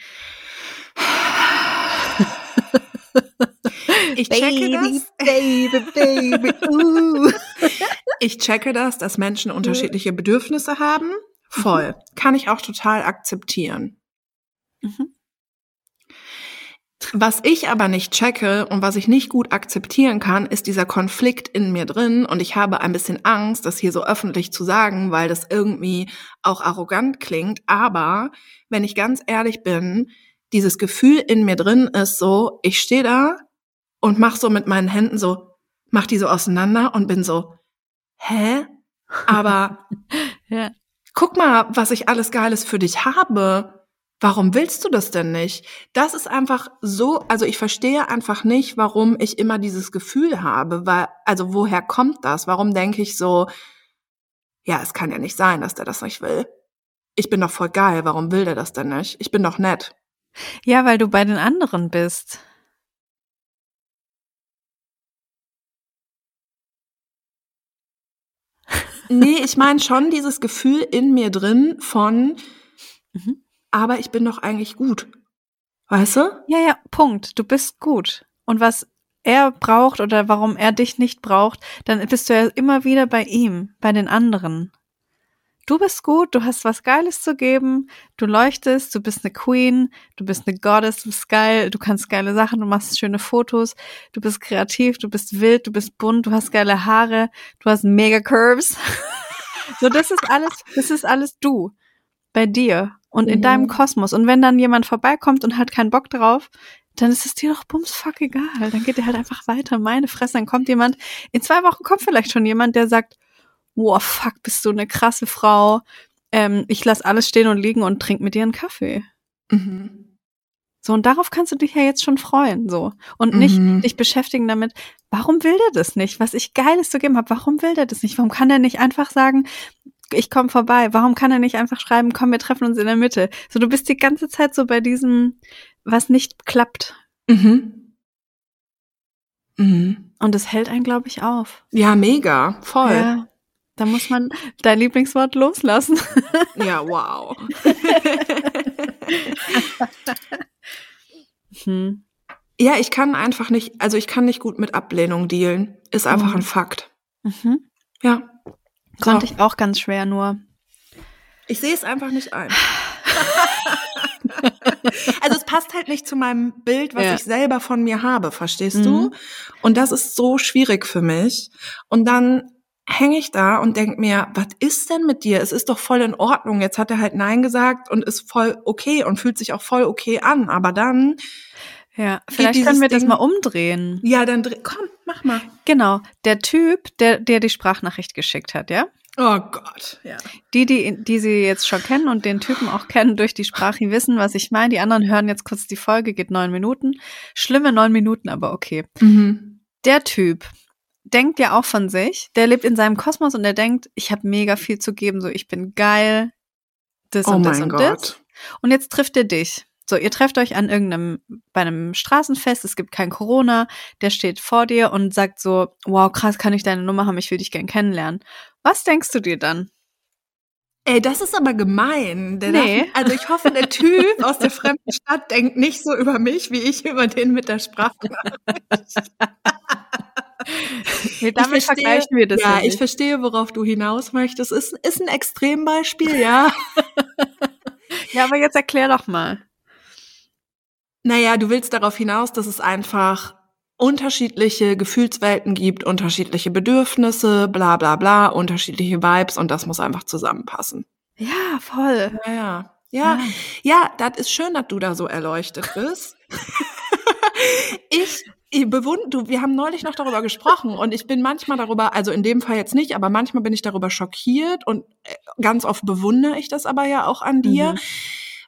[LAUGHS] Ich checke das. baby, baby, uh. [LAUGHS] Ich checke das, dass Menschen unterschiedliche Bedürfnisse haben. Voll. Kann ich auch total akzeptieren. Mhm. Was ich aber nicht checke und was ich nicht gut akzeptieren kann, ist dieser Konflikt in mir drin und ich habe ein bisschen Angst, das hier so öffentlich zu sagen, weil das irgendwie auch arrogant klingt. Aber wenn ich ganz ehrlich bin, dieses Gefühl in mir drin ist so, ich stehe da und mach so mit meinen Händen so, mach die so auseinander und bin so, hä? Aber [LAUGHS] Ja. guck mal, was ich alles Geiles für dich habe. Warum willst du das denn nicht? Das ist einfach so, also ich verstehe einfach nicht, warum ich immer dieses Gefühl habe, weil, also woher kommt das? Warum denke ich so, ja, es kann ja nicht sein, dass der das nicht will. Ich bin doch voll geil, warum will der das denn nicht? Ich bin doch nett. ja, weil du bei den anderen bist. Nee, ich meine schon dieses Gefühl in mir drin von, Mhm. aber ich bin doch eigentlich gut. Weißt du? Ja, ja, Punkt. Du bist gut. Und was er braucht oder warum er dich nicht braucht, dann bist du ja immer wieder bei ihm, bei den anderen. Du bist gut, du hast was Geiles zu geben, du leuchtest, du bist eine Queen, du bist eine Goddess, du bist geil, du kannst geile Sachen, du machst schöne Fotos, du bist kreativ, du bist wild, du bist bunt, du hast geile Haare, du hast mega Curves. [LAUGHS] so, das ist alles, das ist alles du. Bei dir und in Mhm. deinem Kosmos. Und wenn dann jemand vorbeikommt und hat keinen Bock drauf, dann ist es dir doch bumsfuck egal. Dann geht er halt einfach weiter. Meine Fresse, dann kommt jemand, in zwei Wochen kommt vielleicht schon jemand, der sagt, wow, fuck, bist du eine krasse Frau. Ähm, ich lass alles stehen und liegen und trink mit dir einen Kaffee. Mhm. So, und darauf kannst du dich ja jetzt schon freuen, so. Und nicht Mhm. dich beschäftigen damit, warum will der das nicht? Was ich Geiles zu geben habe, warum will der das nicht? Warum kann der nicht einfach sagen, ich komme vorbei? Warum kann er nicht einfach schreiben, komm, wir treffen uns in der Mitte? So, du bist die ganze Zeit so bei diesem, was nicht klappt. Mhm. Mhm. Und das hält einen, glaube ich, auf. Ja, mega. Voll. Ja. Da muss man dein Lieblingswort loslassen. [LAUGHS] Ja, wow. [LAUGHS] Hm. ja, ich kann einfach nicht, also ich kann nicht gut mit Ablehnung dealen. Ist einfach Mhm. ein Fakt. Mhm. Ja. Konnte So. ich auch ganz schwer nur. Ich sehe es einfach nicht ein. [LAUGHS] also es passt halt nicht zu meinem Bild, was Ja. ich selber von mir habe, verstehst Mhm. du? Und das ist so schwierig für mich. Und dann hänge ich da und denk mir, was ist denn mit dir? Es ist doch voll in Ordnung. Jetzt hat er halt Nein gesagt und ist voll okay und fühlt sich auch voll okay an. Aber dann, Ja, vielleicht können wir das Ding- mal umdrehen. ja, dann dreh- komm, mach mal. Genau, der Typ, der der die Sprachnachricht geschickt hat, ja? Oh Gott, ja. Die, die, die sie jetzt schon kennen und den Typen auch kennen durch die Sprache, die wissen, was ich meine. Die anderen hören jetzt kurz die Folge, geht neun Minuten. Schlimme neun Minuten, aber okay. Mhm. Der Typ denkt ja auch von sich, der lebt in seinem Kosmos und der denkt, ich habe mega viel zu geben, so ich bin geil, das Oh und das und das. Gott. Und jetzt trifft er dich. So, ihr trefft euch an irgendeinem, bei einem Straßenfest, es gibt kein Corona, der steht vor dir und sagt so, wow, krass, kann ich deine Nummer haben, ich will dich gern kennenlernen. Was denkst du dir dann? Ey, das ist aber gemein. Der Nee. darf, also ich hoffe, der Typ aus der fremden Stadt denkt nicht so über mich, wie ich über den mit der Sprache. [LAUGHS] [LAUGHS] Nee, damit vergleichen wir das ja, ja ich verstehe, worauf du hinaus möchtest. Ist, ist ein Extrembeispiel, ja. [LAUGHS] Ja, aber jetzt erklär doch mal. Naja, du willst darauf hinaus, dass es einfach unterschiedliche Gefühlswelten gibt, unterschiedliche Bedürfnisse, bla bla bla, unterschiedliche Vibes und das muss einfach zusammenpassen. Ja, voll. Ja, ja. Ja, ja, das ist schön, dass du da so erleuchtet bist. [LAUGHS] ich bewund, du, wir haben neulich noch darüber gesprochen und ich bin manchmal darüber, also in dem Fall jetzt nicht, aber manchmal bin ich darüber schockiert und äh, ganz oft bewundere ich das aber ja auch an dir. Mhm.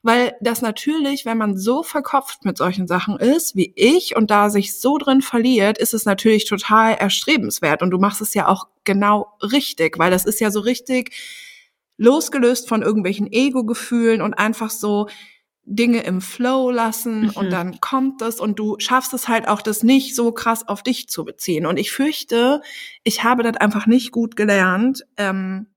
Weil das natürlich, wenn man so verkopft mit solchen Sachen ist, wie ich, und da sich so drin verliert, ist es natürlich total erstrebenswert. Und du machst es ja auch genau richtig, weil das ist ja so richtig losgelöst von irgendwelchen Ego-Gefühlen und einfach so Dinge im Flow lassen Mhm. und dann kommt es und du schaffst es halt auch, das nicht so krass auf dich zu beziehen. Und ich fürchte, ich habe das einfach nicht gut gelernt. Ähm,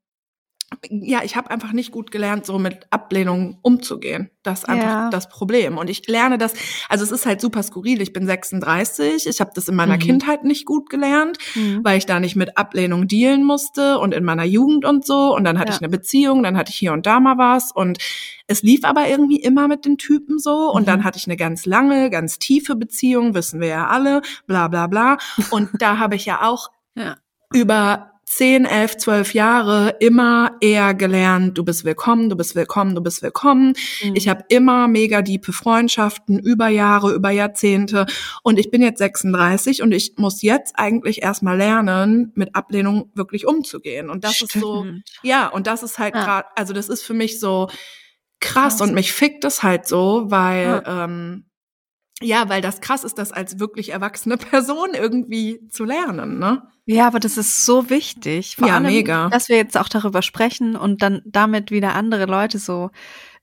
ja, ich habe einfach nicht gut gelernt, so mit Ablehnung umzugehen. Das ist einfach Ja. das Problem. Und ich lerne das, also es ist halt super skurril. Ich bin 36, ich habe das in meiner Mhm. Kindheit nicht gut gelernt, Mhm. weil ich da nicht mit Ablehnung dealen musste und in meiner Jugend und so. Und dann hatte Ja. ich eine Beziehung, dann hatte ich hier und da mal was. Und es lief aber irgendwie immer mit den Typen so. Und Mhm. dann hatte ich eine ganz lange, ganz tiefe Beziehung, wissen wir ja alle, bla bla bla. Und da habe ich ja auch Ja. über 10, 11, 12 Jahre immer eher gelernt, du bist willkommen, du bist willkommen, du bist willkommen. Mhm. Ich habe immer mega diepe Freundschaften über Jahre, über Jahrzehnte und ich bin jetzt 36 und ich muss jetzt eigentlich erstmal lernen, mit Ablehnung wirklich umzugehen und das ist so Stimmt. ja, und das ist halt Ja. gerade, also das ist für mich so krass, Krass. und mich fickt es halt so, weil ähm, ja, weil das krass ist, das als wirklich erwachsene [LAUGHS] Person irgendwie zu lernen, ne? Ja, aber das ist so wichtig. Vor Ja, allem, mega. dass wir jetzt auch darüber sprechen und dann damit wieder andere Leute so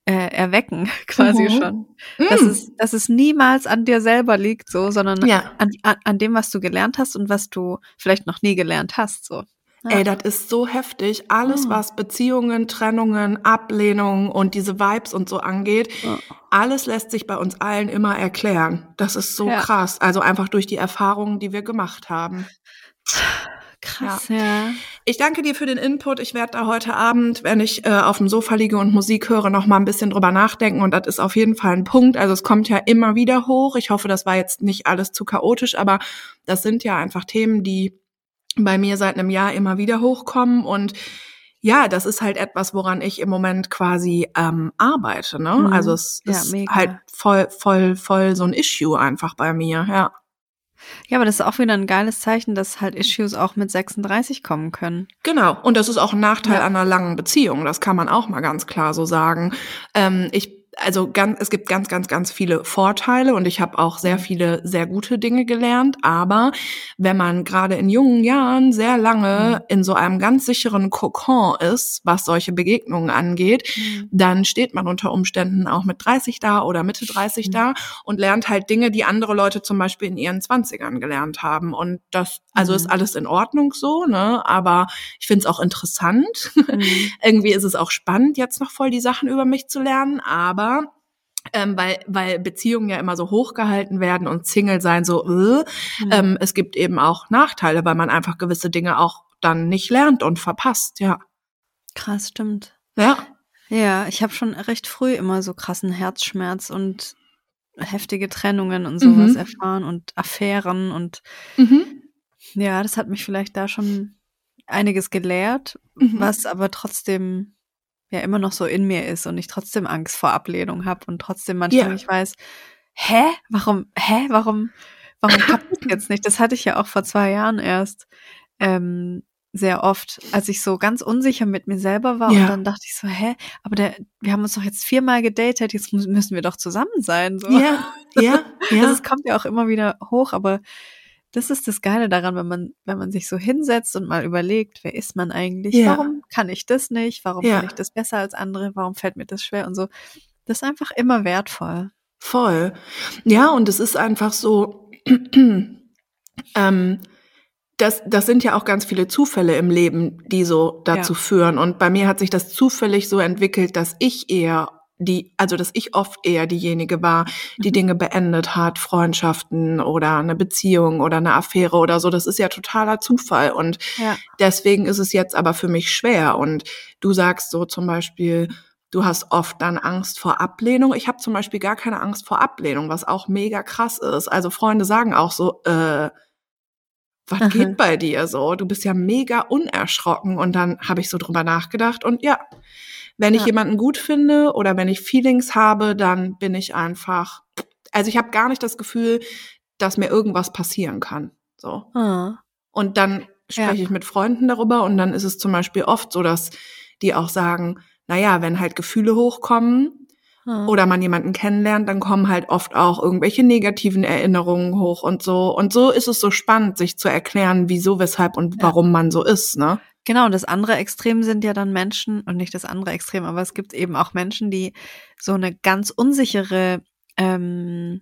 äh, erwecken, [LAUGHS] quasi Mhm. schon. Dass, Mm. es, dass es niemals an dir selber liegt, so, sondern Ja. an, an, an dem, was du gelernt hast und was du vielleicht noch nie gelernt hast. So. Ja. Ey, das ist so heftig. Alles, Mhm. was Beziehungen, Trennungen, Ablehnung und diese Vibes und so angeht, Ja. alles lässt sich bei uns allen immer erklären. Das ist so Ja. krass. Also einfach durch die Erfahrungen, die wir gemacht haben. Krass, ja. Ich danke dir für den Input. Ich werde da heute Abend, wenn ich äh, auf dem Sofa liege und Musik höre, noch mal ein bisschen drüber nachdenken. Und das ist auf jeden Fall ein Punkt. Also es kommt ja immer wieder hoch. Ich hoffe, das war jetzt nicht alles zu chaotisch, aber das sind ja einfach Themen, die bei mir seit einem Jahr immer wieder hochkommen. Und ja, das ist halt etwas, woran ich im Moment quasi ähm, arbeite. Ne? Mhm. Also es Ja, ist mega. halt voll, voll, voll so ein Issue einfach bei mir. Ja. Ja, aber das ist auch wieder ein geiles Zeichen, dass halt Issues auch mit 36 kommen können. Genau. Und das ist auch ein Nachteil Ja. einer langen Beziehung. Das kann man auch mal ganz klar so sagen. Ähm, ich, also ganz, es gibt ganz, ganz, ganz viele Vorteile und ich habe auch sehr viele sehr gute Dinge gelernt. Aber wenn man gerade in jungen Jahren sehr lange in so einem ganz sicheren Kokon ist, was solche Begegnungen angeht, dann steht man unter Umständen auch mit 30 da oder Mitte 30 Mhm. da und lernt halt Dinge, die andere Leute zum Beispiel in ihren 20ern gelernt haben. Und das, also Mhm. ist alles in Ordnung so, ne? Aber ich finde es auch interessant. Mhm. [LAUGHS] Irgendwie ist es auch spannend, jetzt noch voll die Sachen über mich zu lernen, aber ähm, weil, weil Beziehungen ja immer so hochgehalten werden und Single sein so, äh, Mhm. ähm, es gibt eben auch Nachteile, weil man einfach gewisse Dinge auch dann nicht lernt und verpasst, ja. Krass, stimmt. Ja. Ja, ich habe schon recht früh immer so krassen Herzschmerz und heftige Trennungen und Mhm. sowas erfahren und Affären und Mhm. ja, das hat mich vielleicht da schon einiges gelehrt, Mhm. was aber trotzdem ja immer noch so in mir ist und ich trotzdem Angst vor Ablehnung habe und trotzdem manchmal Ja. nicht weiß, hä, warum, hä, warum, warum [LAUGHS] klappt das jetzt nicht? Das hatte ich ja auch vor zwei Jahren erst ähm, sehr oft, als ich so ganz unsicher mit mir selber war Ja. und dann dachte ich so, hä, aber der, wir haben uns doch jetzt viermal gedatet, jetzt müssen wir doch zusammen sein. So. Ja, ja, [LAUGHS] ja. Also es kommt ja auch immer wieder hoch, aber das ist das Geile daran, wenn man, wenn man sich so hinsetzt und mal überlegt, wer ist man eigentlich? Ja. Warum kann ich das nicht? Warum Ja. kann ich das besser als andere? Warum fällt mir das schwer? Und so. Das ist einfach immer wertvoll. Voll. Ja, und es ist einfach so, [CLEARS THROAT] ähm, das, das sind ja auch ganz viele Zufälle im Leben, die so dazu Ja. führen. Und bei mir hat sich das zufällig so entwickelt, dass ich eher die, also dass ich oft eher diejenige war, die Mhm. Dinge beendet hat, Freundschaften oder eine Beziehung oder eine Affäre oder so. Das ist ja totaler Zufall. Und Ja. deswegen ist es jetzt aber für mich schwer. Und du sagst so zum Beispiel, du hast oft dann Angst vor Ablehnung. Ich habe zum Beispiel gar keine Angst vor Ablehnung, was auch mega krass ist. Also Freunde sagen auch so, äh, was Aha. [LAUGHS] geht bei dir so? Du bist ja mega unerschrocken. Und dann habe ich so drüber nachgedacht und ja, wenn ich Ja. jemanden gut finde oder wenn ich Feelings habe, dann bin ich einfach, also ich habe gar nicht das Gefühl, dass mir irgendwas passieren kann. So. Ah. Und dann spreche Ja. ich mit Freunden darüber und dann ist es zum Beispiel oft so, dass die auch sagen, naja, wenn halt Gefühle hochkommen Ah. oder man jemanden kennenlernt, dann kommen halt oft auch irgendwelche negativen Erinnerungen hoch und so. Und so ist es so spannend, sich zu erklären, wieso, weshalb und Ja. warum man so ist, ne? Genau, und das andere Extrem sind ja dann Menschen, und nicht das andere Extrem, aber es gibt eben auch Menschen, die so eine ganz unsichere ähm,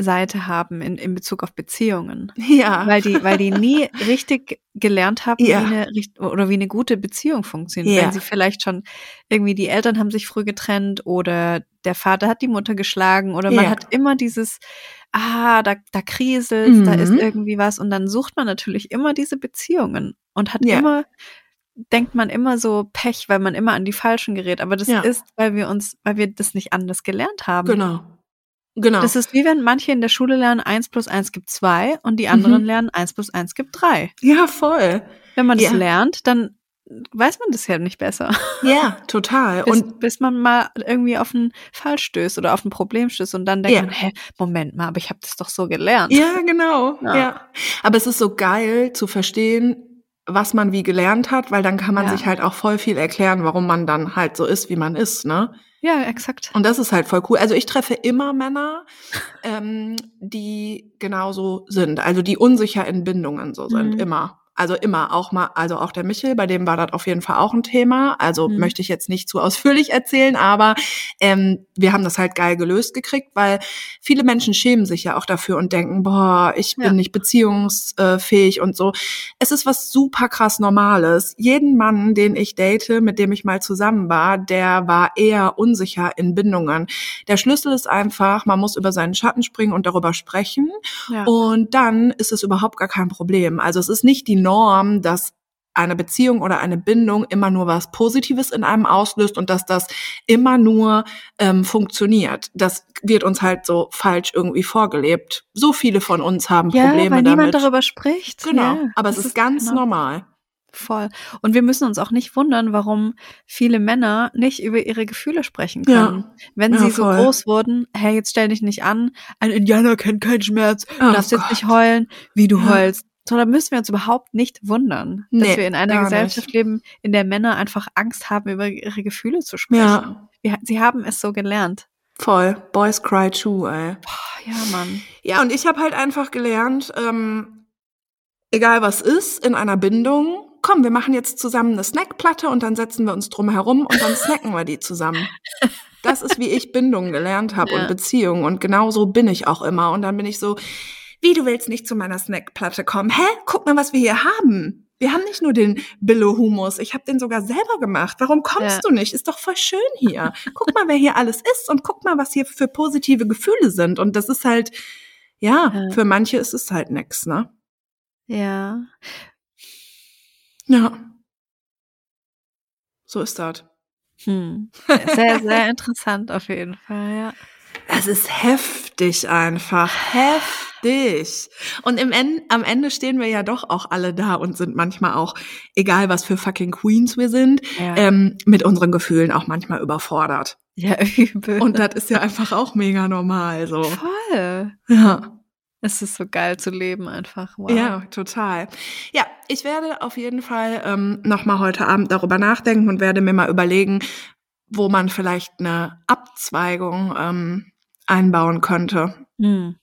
Seite haben in, in Bezug auf Beziehungen. [LAUGHS] Ja. Weil die, weil die nie [LAUGHS] richtig gelernt haben, Ja. wie eine, oder wie eine gute Beziehung funktioniert. Ja. Wenn sie vielleicht schon irgendwie die Eltern haben sich früh getrennt oder der Vater hat die Mutter geschlagen oder man Ja. hat immer dieses, ah, da, da kriselt, da ist Mhm. irgendwie was und dann sucht man natürlich immer diese Beziehungen und hat Ja. immer, denkt man immer so Pech, weil man immer an die Falschen gerät. Aber das Ja. ist, weil wir uns, weil wir das nicht anders gelernt haben. Genau. Genau. Das ist wie wenn manche in der Schule lernen, eins plus eins gibt zwei und die anderen Mhm. lernen, eins plus eins gibt drei. ja, voll. Wenn man das Ja. lernt, dann weiß man das ja nicht besser. [LAUGHS] Ja, total. Bis, Und bis man mal irgendwie auf einen Fall stößt oder auf ein Problem stößt und dann denkt Ja. man, hä, Moment mal, aber ich habe das doch so gelernt. Ja, genau. Ja. Ja. Aber es ist so geil zu verstehen, was man wie gelernt hat, weil dann kann man Ja. sich halt auch voll viel erklären, warum man dann halt so ist, wie man ist, ne? Ja, exakt. Und das ist halt voll cool. Also ich treffe immer Männer, ähm, die genauso sind, also die unsicher in Bindungen so sind, Mhm. immer. Also immer, auch mal, also auch der Michel, bei dem war das auf jeden Fall auch ein Thema. Also Mhm. möchte ich jetzt nicht zu ausführlich erzählen, aber ähm, wir haben das halt geil gelöst gekriegt, weil viele Menschen schämen sich ja auch dafür und denken, boah, ich bin Ja. nicht beziehungsfähig und so. Es ist was super krass Normales. Jeden Mann, den ich date, mit dem ich mal zusammen war, der war eher unsicher in Bindungen. Der Schlüssel ist einfach, man muss über seinen Schatten springen und darüber sprechen. Ja. Und dann ist es überhaupt gar kein Problem. Also es ist nicht die Norm, dass eine Beziehung oder eine Bindung immer nur was Positives in einem auslöst und dass das immer nur ähm, funktioniert. Das wird uns halt so falsch irgendwie vorgelebt. So viele von uns haben ja, Probleme weil damit. niemand darüber spricht. genau, Ja, aber es das ist, ganz genau. normal. Voll. Und wir müssen uns auch nicht wundern, warum viele Männer nicht über ihre Gefühle sprechen Ja. können. Wenn Ja, sie so voll. groß wurden, hey, jetzt stell dich nicht an, ein Indianer kennt keinen Schmerz, du Oh darfst jetzt nicht Gott. heulen, wie du Ja. heulst. So, da müssen wir uns überhaupt nicht wundern, dass Nee, wir in einer Gesellschaft nicht. leben, in der Männer einfach Angst haben, über ihre Gefühle zu sprechen. Ja, Wir, sie haben es so gelernt. voll. Boys cry too, ey. Boah, ja, Mann. Ja, und ich habe halt einfach gelernt, ähm, egal was ist in einer Bindung, komm, wir machen jetzt zusammen eine Snackplatte und dann setzen wir uns drum herum und dann snacken wir die zusammen. Das ist, wie ich Bindung gelernt habe Ja. und Beziehung. Und genau so bin ich auch immer. Und dann bin ich so, wie, du willst nicht zu meiner Snackplatte kommen? Hä? Guck mal, was wir hier haben. Wir haben nicht nur den Billo-Humus, ich habe den sogar selber gemacht. Warum kommst Ja. du nicht? Ist doch voll schön hier. Guck mal, wer hier alles ist und guck mal, was hier für positive Gefühle sind. Und das ist halt, ja, Ja. für manche ist es halt nix, ne? Ja. Ja. So ist das. Hm. Sehr, sehr interessant auf jeden Fall, ja. Es ist heftig einfach. Heftig. Und im End, am Ende stehen wir ja doch auch alle da und sind manchmal auch, egal was für fucking Queens wir sind, Ja, ähm, mit unseren Gefühlen auch manchmal überfordert. ja [LAUGHS] übel. Und das ist ja einfach auch mega normal, so. voll. Ja. Es ist so geil zu leben einfach. Wow. Ja, total. Ja, ich werde auf jeden Fall ähm, nochmal heute Abend darüber nachdenken und werde mir mal überlegen, wo man vielleicht eine Abzweigung ähm, einbauen könnte. Hm.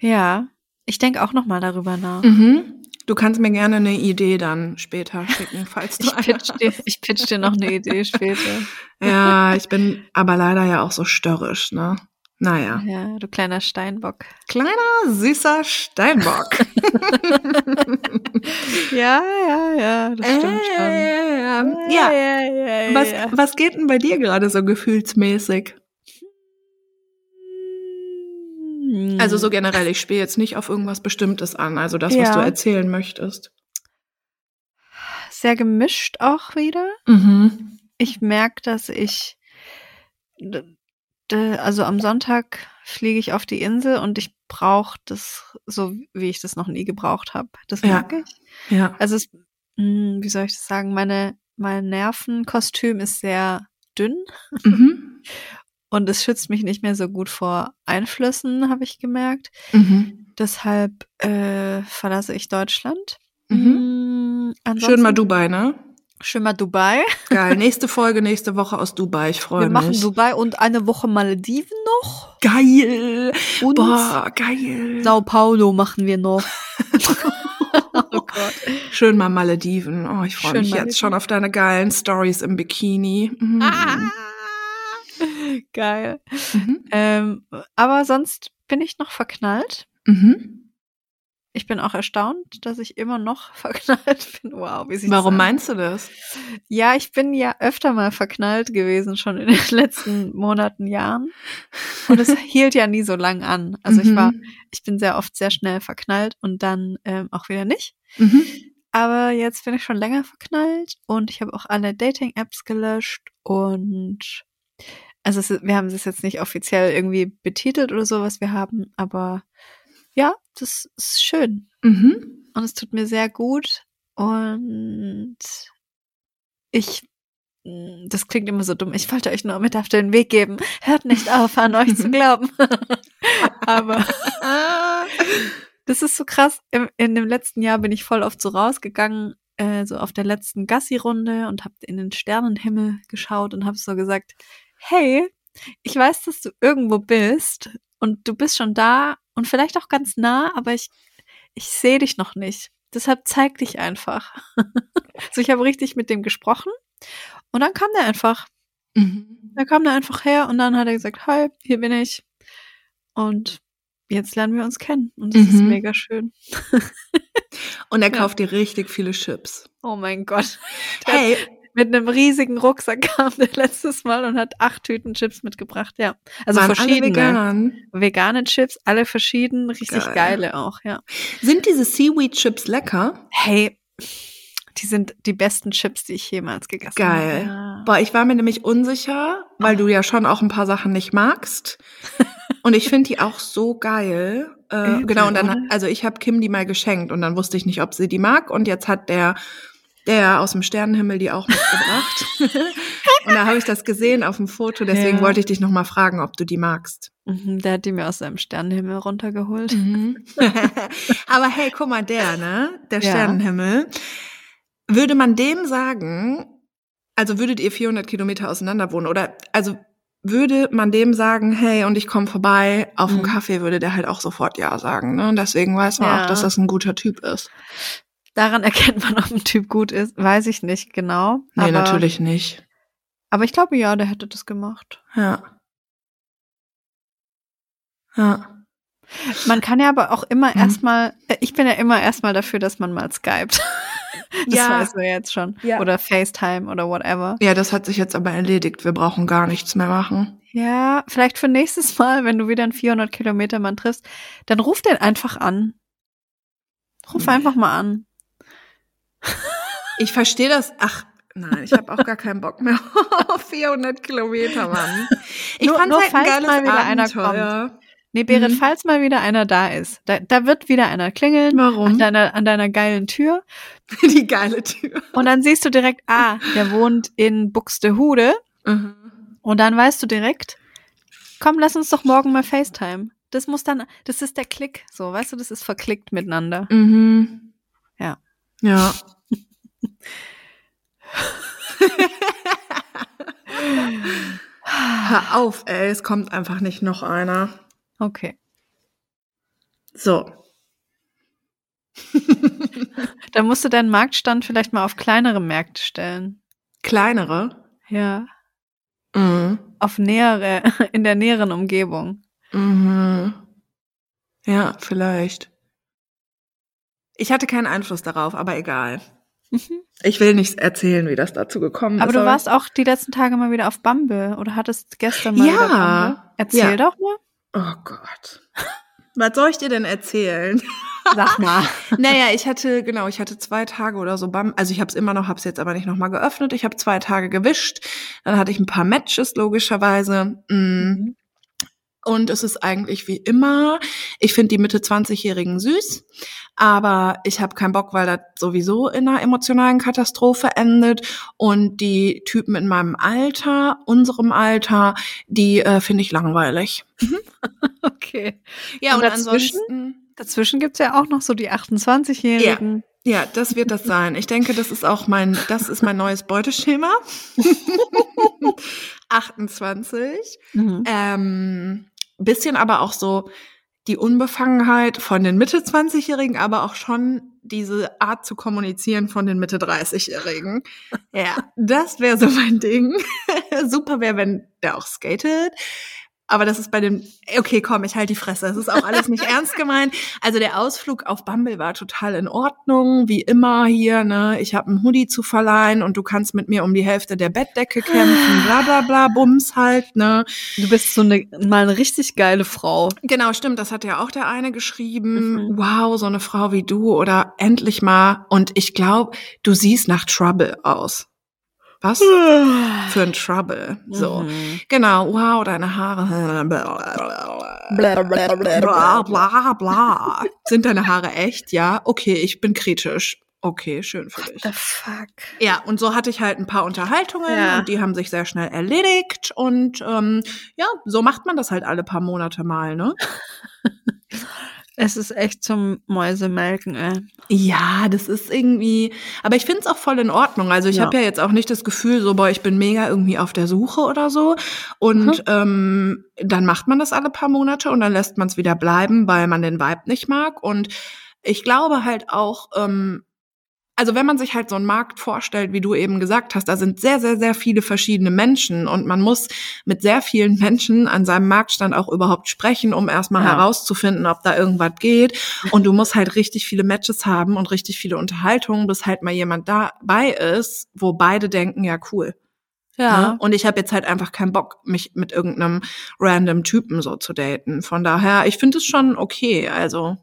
Ja, ich denke auch noch mal darüber nach. Mhm. Du kannst mir gerne eine Idee dann später schicken, [LAUGHS] falls du Ich eine pitch, dir, hast. ich pitch dir noch eine Idee später. [LAUGHS] Ja, ich bin aber leider ja auch so störrisch, ne? Naja. Ja, du kleiner Steinbock. Kleiner, süßer Steinbock. [LAUGHS] Ja, ja, ja, das stimmt schon. Ähm, ja. ja, ja, Was, ja. was geht denn bei dir gerade so gefühlsmäßig? Hm. Also so generell, ich spiele jetzt nicht auf irgendwas Bestimmtes an, also das, was Ja. du erzählen möchtest. sehr gemischt auch wieder. Mhm. Ich merke, dass ich, also am Sonntag fliege ich auf die Insel und ich brauche das so, wie ich das noch nie gebraucht habe. Das Ja. merke ich. Ja. Also es, mh, wie soll ich das sagen, meine, mein Nervenkostüm ist sehr dünn Mhm. [LAUGHS] und es schützt mich nicht mehr so gut vor Einflüssen, habe ich gemerkt. Mhm. Deshalb äh, verlasse ich Deutschland. Mhm. Mm, Schön mal Dubai, ne? Schön mal Dubai. Geil. [LAUGHS] nächste Folge, nächste Woche aus Dubai. Ich freue Wir machen mich. Dubai und eine Woche Malediven noch. Geil. Und Boah, geil. Sao Paulo machen wir noch. [LAUGHS] oh Gott. Schön mal Malediven. Oh, ich freue mich Malediven. jetzt schon auf deine geilen Stories im Bikini. Mhm. Ah. [LAUGHS] Geil. Mhm. Ähm, aber sonst bin ich noch verknallt. Mhm. Ich bin auch erstaunt, dass ich immer noch [LAUGHS] verknallt bin. Wow, wie sich Warum meinst du das? Ja, ich bin ja öfter mal verknallt gewesen, schon in den [LAUGHS] letzten Monaten, Jahren. Und es hielt ja nie so lang an. Also ich war, Mhm. ich bin sehr oft sehr schnell verknallt und dann ähm, auch wieder nicht. Mhm. Aber jetzt bin ich schon länger verknallt und ich habe auch alle Dating-Apps gelöscht und also es, wir haben es jetzt nicht offiziell irgendwie betitelt oder so, was wir haben, aber ja, das ist schön Mhm. und es tut mir sehr gut und ich mm, das klingt immer so dumm. Ich wollte euch nur mit auf den Weg geben. Hört nicht auf, an euch zu [LAUGHS] glauben. [LAUGHS] Aber das ist so krass. Im, in dem letzten Jahr bin ich voll oft so rausgegangen, äh, so auf der letzten Gassi-Runde und habe in den Sternenhimmel geschaut und habe so gesagt, hey, ich weiß, dass du irgendwo bist und du bist schon da und vielleicht auch ganz nah, aber ich, ich sehe dich noch nicht. Deshalb zeig dich einfach. [LAUGHS] so, ich habe richtig mit dem gesprochen und dann kam der einfach. Mhm. Da kam der einfach her und dann hat er gesagt, hi, hier bin ich. Und jetzt lernen wir uns kennen. Und das ist Mhm. mega schön. [LAUGHS] Und er Ja. kauft dir richtig viele Chips. Oh mein Gott. Der Hey, Mit einem riesigen Rucksack [LAUGHS] kam der letztes Mal und hat acht Tüten Chips mitgebracht, ja. Also waren alle verschiedene. vegan? Vegane Chips, alle verschieden, richtig Geil. geile auch, ja. Sind diese Seaweed Chips lecker? Hey, die sind die besten Chips, die ich jemals gegessen Geil. habe. Ja. Boah, ich war mir nämlich unsicher, weil du ja schon auch ein paar Sachen nicht magst. [LAUGHS] Und ich finde die auch so geil. Äh, Übel, genau, und dann, also ich habe Kim die mal geschenkt und dann wusste ich nicht, ob sie die mag. Und jetzt hat der, der aus dem Sternenhimmel die auch mitgebracht. [LAUGHS] und da habe ich das gesehen auf dem Foto, deswegen Ja. wollte ich dich noch mal fragen, ob du die magst. Mhm, der hat die mir aus seinem Sternenhimmel runtergeholt. [LAUGHS] [LAUGHS] Aber hey, guck mal, der, ne? Der Ja. Sternenhimmel. Würde man dem sagen, also würdet ihr 400 Kilometer auseinander wohnen oder, also würde man dem sagen, hey, und ich komme vorbei auf einen Mhm. Kaffee, würde der halt auch sofort Ja sagen, ne? Und deswegen weiß man Ja. auch, dass das ein guter Typ ist. Daran [LAUGHS] erkennt man, ob ein Typ gut ist, weiß ich nicht genau. Nee, aber, natürlich nicht. Aber ich glaube, ja, der hätte das gemacht. Ja. Ja. Man kann ja aber auch immer Mhm. erstmal, äh, ich bin ja immer erstmal dafür, dass man mal skypt. [LAUGHS] Das Ja. du ja jetzt schon. Ja. Oder FaceTime oder whatever. Ja, das hat sich jetzt aber erledigt. Wir brauchen gar nichts mehr machen. Ja, vielleicht für nächstes [LAUGHS] Mal, wenn du wieder einen 400 Kilometer Mann triffst, dann ruf den einfach an. Ruf Nee. einfach mal an. Ich verstehe das. Ach, nein, ich habe auch gar keinen Bock mehr [LAUGHS] auf 400 Kilometer, Mann. Ich Nur- fand's nur halt ein falls geiles mal wieder einer Abenteuer. Nee, Berit, Mhm. falls mal wieder einer da ist, da, da wird wieder einer klingeln Warum? an deiner, an deiner geilen Tür [LAUGHS] Die geile Tür. und dann siehst du direkt, ah, der wohnt in Buxtehude Mhm. und dann weißt du direkt, komm, lass uns doch morgen mal FaceTime. Das muss dann, das ist der Klick, so, weißt du, das ist verklickt miteinander. Mhm. Ja. Ja. Hör auf, ey, es kommt einfach nicht noch einer. Okay. So. [LAUGHS] Dann musst du deinen Marktstand vielleicht mal auf kleinere Märkte stellen. Kleinere. Ja. Mhm. Auf nähere, [LAUGHS] in der näheren Umgebung. Mhm. Ja, vielleicht. Ich hatte keinen Einfluss darauf, aber egal. Mhm. Ich will nicht erzählen, wie das dazu gekommen Aber ist. du warst auch die letzten Tage mal wieder auf Bumble oder hattest gestern mal Ja. wieder Bumble? Erzähl Ja. doch mal. Oh Gott. Was soll ich dir denn erzählen? Sag mal. [LAUGHS] Naja, ich hatte, genau, ich hatte zwei Tage oder so Bam. Also ich habe es immer noch, habe es jetzt aber nicht nochmal geöffnet. Ich habe zwei Tage gewischt. Dann hatte ich ein paar Matches, logischerweise. Mm. Und es ist eigentlich wie immer. Ich finde die Mitte 20-Jährigen süß, aber ich habe keinen Bock, weil das sowieso in einer emotionalen Katastrophe endet. Und die Typen in meinem Alter, unserem Alter, die äh, finde ich langweilig. [LAUGHS] Okay. Ja, Und dazwischen? Dazwischen gibt's ja auch noch so die 28-Jährigen. Ja, das wird das sein. Ich denke, das ist auch mein, das ist mein neues Beuteschema. [LAUGHS] 28. Mhm. Ähm, bisschen aber auch so die Unbefangenheit von den Mitte 20-Jährigen, aber auch schon diese Art zu kommunizieren von den Mitte 30-Jährigen. [LAUGHS] Ja, das wäre so mein Ding. [LAUGHS] Super wäre, wenn der auch skatet. Aber das ist bei dem, okay, komm, ich halte die Fresse. Es ist auch alles nicht [LAUGHS] ernst gemeint. Also der Ausflug auf Bumble war total in Ordnung, wie immer hier, ne? Ich habe einen Hoodie zu verleihen und du kannst mit mir um die Hälfte der Bettdecke kämpfen, bla bla bla, Bums halt, ne? Du bist so eine, mal eine richtig geile Frau. Genau, stimmt, das hat ja auch der eine geschrieben. Mhm. Wow, so eine Frau wie du oder endlich mal. Und ich glaube, du siehst nach Trouble aus. Was für ein Trouble. So. Mhm. Genau, wow, deine Haare. Bla, bla, bla, Bla. Sind deine Haare echt? Ja, okay, ich bin kritisch. Okay, schön für dich. The fuck. Ja, und so hatte ich halt ein paar Unterhaltungen Ja. und die haben sich sehr schnell erledigt. Und ähm, ja, so macht man das halt alle paar Monate mal, ne? [LAUGHS] Es ist echt zum Mäusemelken, ey. Ja, das ist irgendwie, aber ich finde es auch voll in Ordnung. Also ich Ja. habe ja jetzt auch nicht das Gefühl, so, boah, ich bin mega irgendwie auf der Suche oder so. Und Mhm. ähm, dann macht man das alle paar Monate und dann lässt man es wieder bleiben, weil man den Vibe nicht mag. Und ich glaube halt auch, ähm, also wenn man sich halt so einen Markt vorstellt, wie du eben gesagt hast, da sind sehr, sehr, sehr viele verschiedene Menschen und man muss mit sehr vielen Menschen an seinem Marktstand auch überhaupt sprechen, um erstmal Ja. herauszufinden, ob da irgendwas geht. Und du musst halt richtig viele Matches haben und richtig viele Unterhaltungen, bis halt mal jemand dabei ist, wo beide denken, ja cool. Ne? Und ich habe jetzt halt einfach keinen Bock, mich mit irgendeinem random Typen so zu daten. Von daher, ich finde es schon okay. Also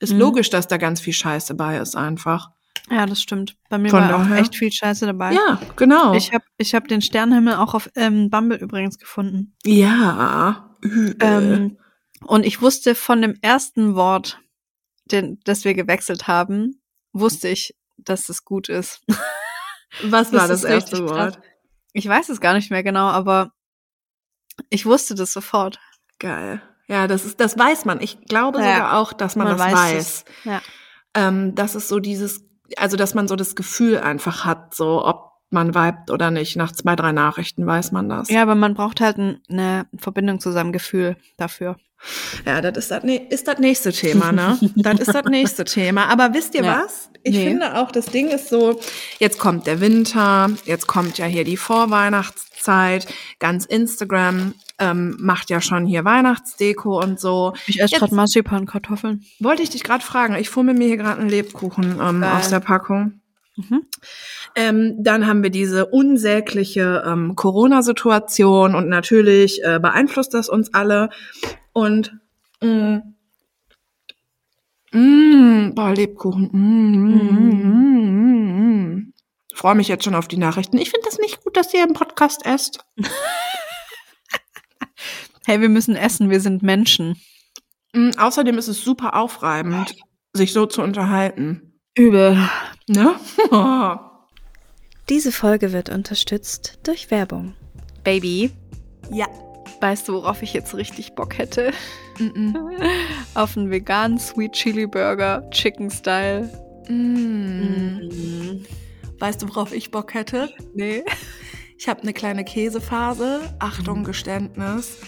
ist Mhm. logisch, dass da ganz viel Scheiße bei ist einfach. Ja, das stimmt. Bei mir Von war auch daher- echt viel Scheiße dabei. Ja, genau. Ich habe ich hab den Sternenhimmel auch auf ähm, Bumble übrigens gefunden. ja. Ähm, und ich wusste von dem ersten Wort, den, das wir gewechselt haben, wusste ich, dass es gut ist. Was war [LAUGHS] das ist erste krass. Wort? Ich weiß es gar nicht mehr genau, aber ich wusste das sofort. Geil. Ja, das ist, das weiß man. Ich glaube Ja, sogar auch, dass man, man das weiß weiß. es. Ja. Ähm, das ist so dieses, also dass man so das Gefühl einfach hat, so ob man vibet oder nicht. Nach zwei, drei Nachrichten weiß man das. Ja, aber man braucht halt ein, eine Verbindung zu seinem Gefühl dafür. Ja, das ist das, ist das nächste Thema, ne? [LAUGHS] das ist das nächste Thema. Aber wisst ihr Ja. was? Ich Nee. finde auch, das Ding ist so, jetzt kommt der Winter, jetzt kommt ja hier die Vorweihnachtszeit, ganz Instagram ähm, macht ja schon hier Weihnachtsdeko und so. Ich esse gerade Marzipankartoffeln. Wollte ich dich gerade fragen, ich fummel mir hier gerade einen Lebkuchen ähm, aus der Packung. Mhm. Ähm, dann haben wir diese unsägliche ähm, Corona-Situation und natürlich äh, beeinflusst das uns alle. Und mh, mh, boah, Lebkuchen. Mh, mh, mh, mh, mh. Freue mich jetzt schon auf die Nachrichten. Ich finde das nicht gut, dass ihr im Podcast esst. [LAUGHS] Hey, wir müssen essen, wir sind Menschen. Mm, außerdem ist es super aufreibend, sich so zu unterhalten. Übel. Ne? Diese Folge wird unterstützt durch Werbung. Baby, ja. weißt du, worauf ich jetzt richtig Bock hätte? Mm [LAUGHS] Auf einen veganen Sweet Chili Burger, Chicken Style. -mm. Weißt du, worauf ich Bock hätte? Nee. [LAUGHS] Ich habe eine kleine Käsephase, Achtung Geständnis,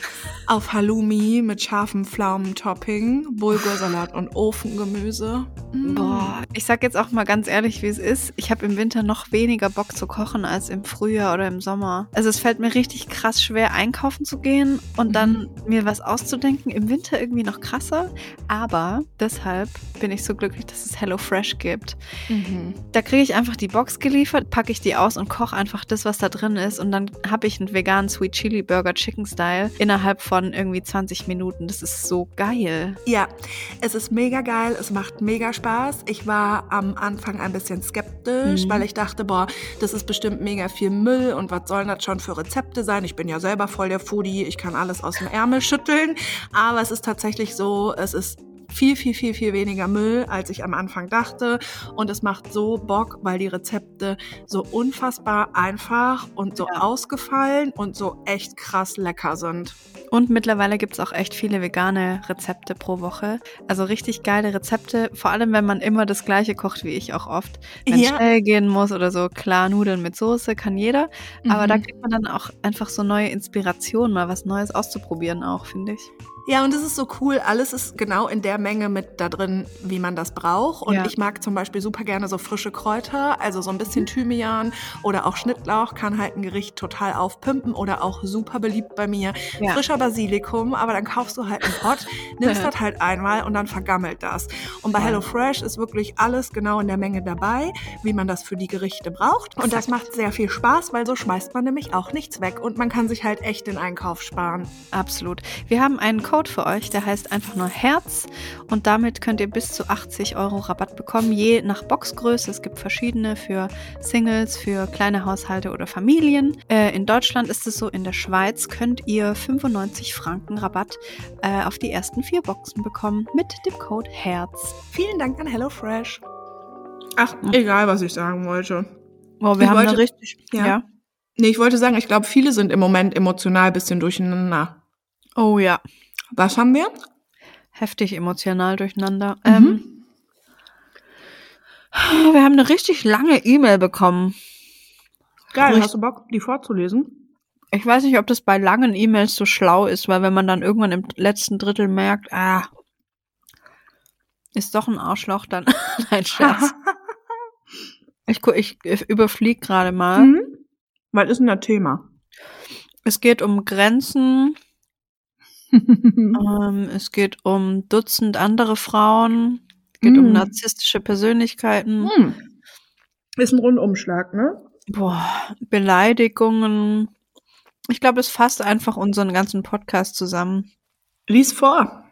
auf Halloumi mit scharfem Pflaumentopping, Bulgursalat und Ofengemüse. Mm. Boah, ich sag jetzt auch mal ganz ehrlich, wie es ist. Ich habe im Winter noch weniger Bock zu kochen als im Frühjahr oder im Sommer. Also es fällt mir richtig krass schwer, einkaufen zu gehen und dann mir was auszudenken. Im Winter irgendwie noch krasser. Aber deshalb bin ich so glücklich, dass es HelloFresh gibt. Mhm. Da kriege ich einfach die Box geliefert, packe ich die aus und koche einfach das, was da drin ist. Und dann habe ich einen veganen Sweet Chili Burger Chicken Style innerhalb von irgendwie 20 Minuten. Das ist so geil. Ja, es ist mega geil, es macht mega Spaß. Ich war am Anfang ein bisschen skeptisch, Mhm. weil ich dachte, boah, das ist bestimmt mega viel Müll und was sollen das schon für Rezepte sein? Ich bin ja selber voll der Foodie, ich kann alles aus dem Ärmel schütteln. Aber es ist tatsächlich so, es ist viel, viel, viel, viel weniger Müll, als ich am Anfang dachte. Und es macht so Bock, weil die Rezepte so unfassbar einfach und so Ja. ausgefallen und so echt krass lecker sind. Und mittlerweile gibt es auch echt viele vegane Rezepte pro Woche. Also richtig geile Rezepte, vor allem wenn man immer das gleiche kocht wie ich auch oft. Wenn Ja. schnell gehen muss oder so, klar, Nudeln mit Soße kann jeder. Aber Mhm. da kriegt man dann auch einfach so neue Inspirationen, mal was Neues auszuprobieren auch, finde ich. Ja, und es ist so cool. Alles ist genau in der Menge mit da drin, wie man das braucht. Und Ja. ich mag zum Beispiel super gerne so frische Kräuter, also so ein bisschen Thymian oder auch Schnittlauch kann halt ein Gericht total aufpimpen oder auch super beliebt bei mir. Ja. Frischer Basilikum, aber dann kaufst du halt einen Pot, [LAUGHS] nimmst das halt einmal und dann vergammelt das. Und bei. HelloFresh ist wirklich alles genau in der Menge dabei, wie man das für die Gerichte braucht. Und das macht sehr viel Spaß, weil so schmeißt man nämlich auch nichts weg und man kann sich halt echt den Einkauf sparen. Absolut. Wir haben einen Code für euch, der heißt einfach nur Herz und damit könnt ihr bis zu 80 Euro Rabatt bekommen, je nach Boxgröße. Es gibt verschiedene für Singles, für kleine Haushalte oder Familien. Äh, in Deutschland ist es so, in der Schweiz könnt ihr 95 Franken Rabatt äh, auf die ersten vier Boxen bekommen mit dem Code Herz. Vielen Dank an HelloFresh. Ach, egal, was ich sagen wollte. Oh, wir haben eine richtig. Ja. Nee, ich wollte sagen, ich glaube, viele sind im Moment emotional ein bisschen durcheinander. Oh ja. Was haben wir? Heftig emotional durcheinander. Mhm. Ähm, wir haben eine richtig lange E-Mail bekommen. Geil, hast du Bock, die vorzulesen? Ich weiß nicht, ob das bei langen E-Mails so schlau ist, weil wenn man dann irgendwann im letzten Drittel merkt, ah, ist doch ein Arschloch, dann. [LAUGHS] Nein, Scherz. [LAUGHS] Ich, ich, ich überfliege gerade mal. mhm. Was ist denn das Thema? Es geht um Grenzen, [LAUGHS] ähm, es geht um Dutzend andere Frauen, es geht um Mm. narzisstische Persönlichkeiten, hm. Ist ein Rundumschlag, ne? boah, Beleidigungen. Ich glaube, es fasst einfach unseren ganzen Podcast zusammen. Lies vor.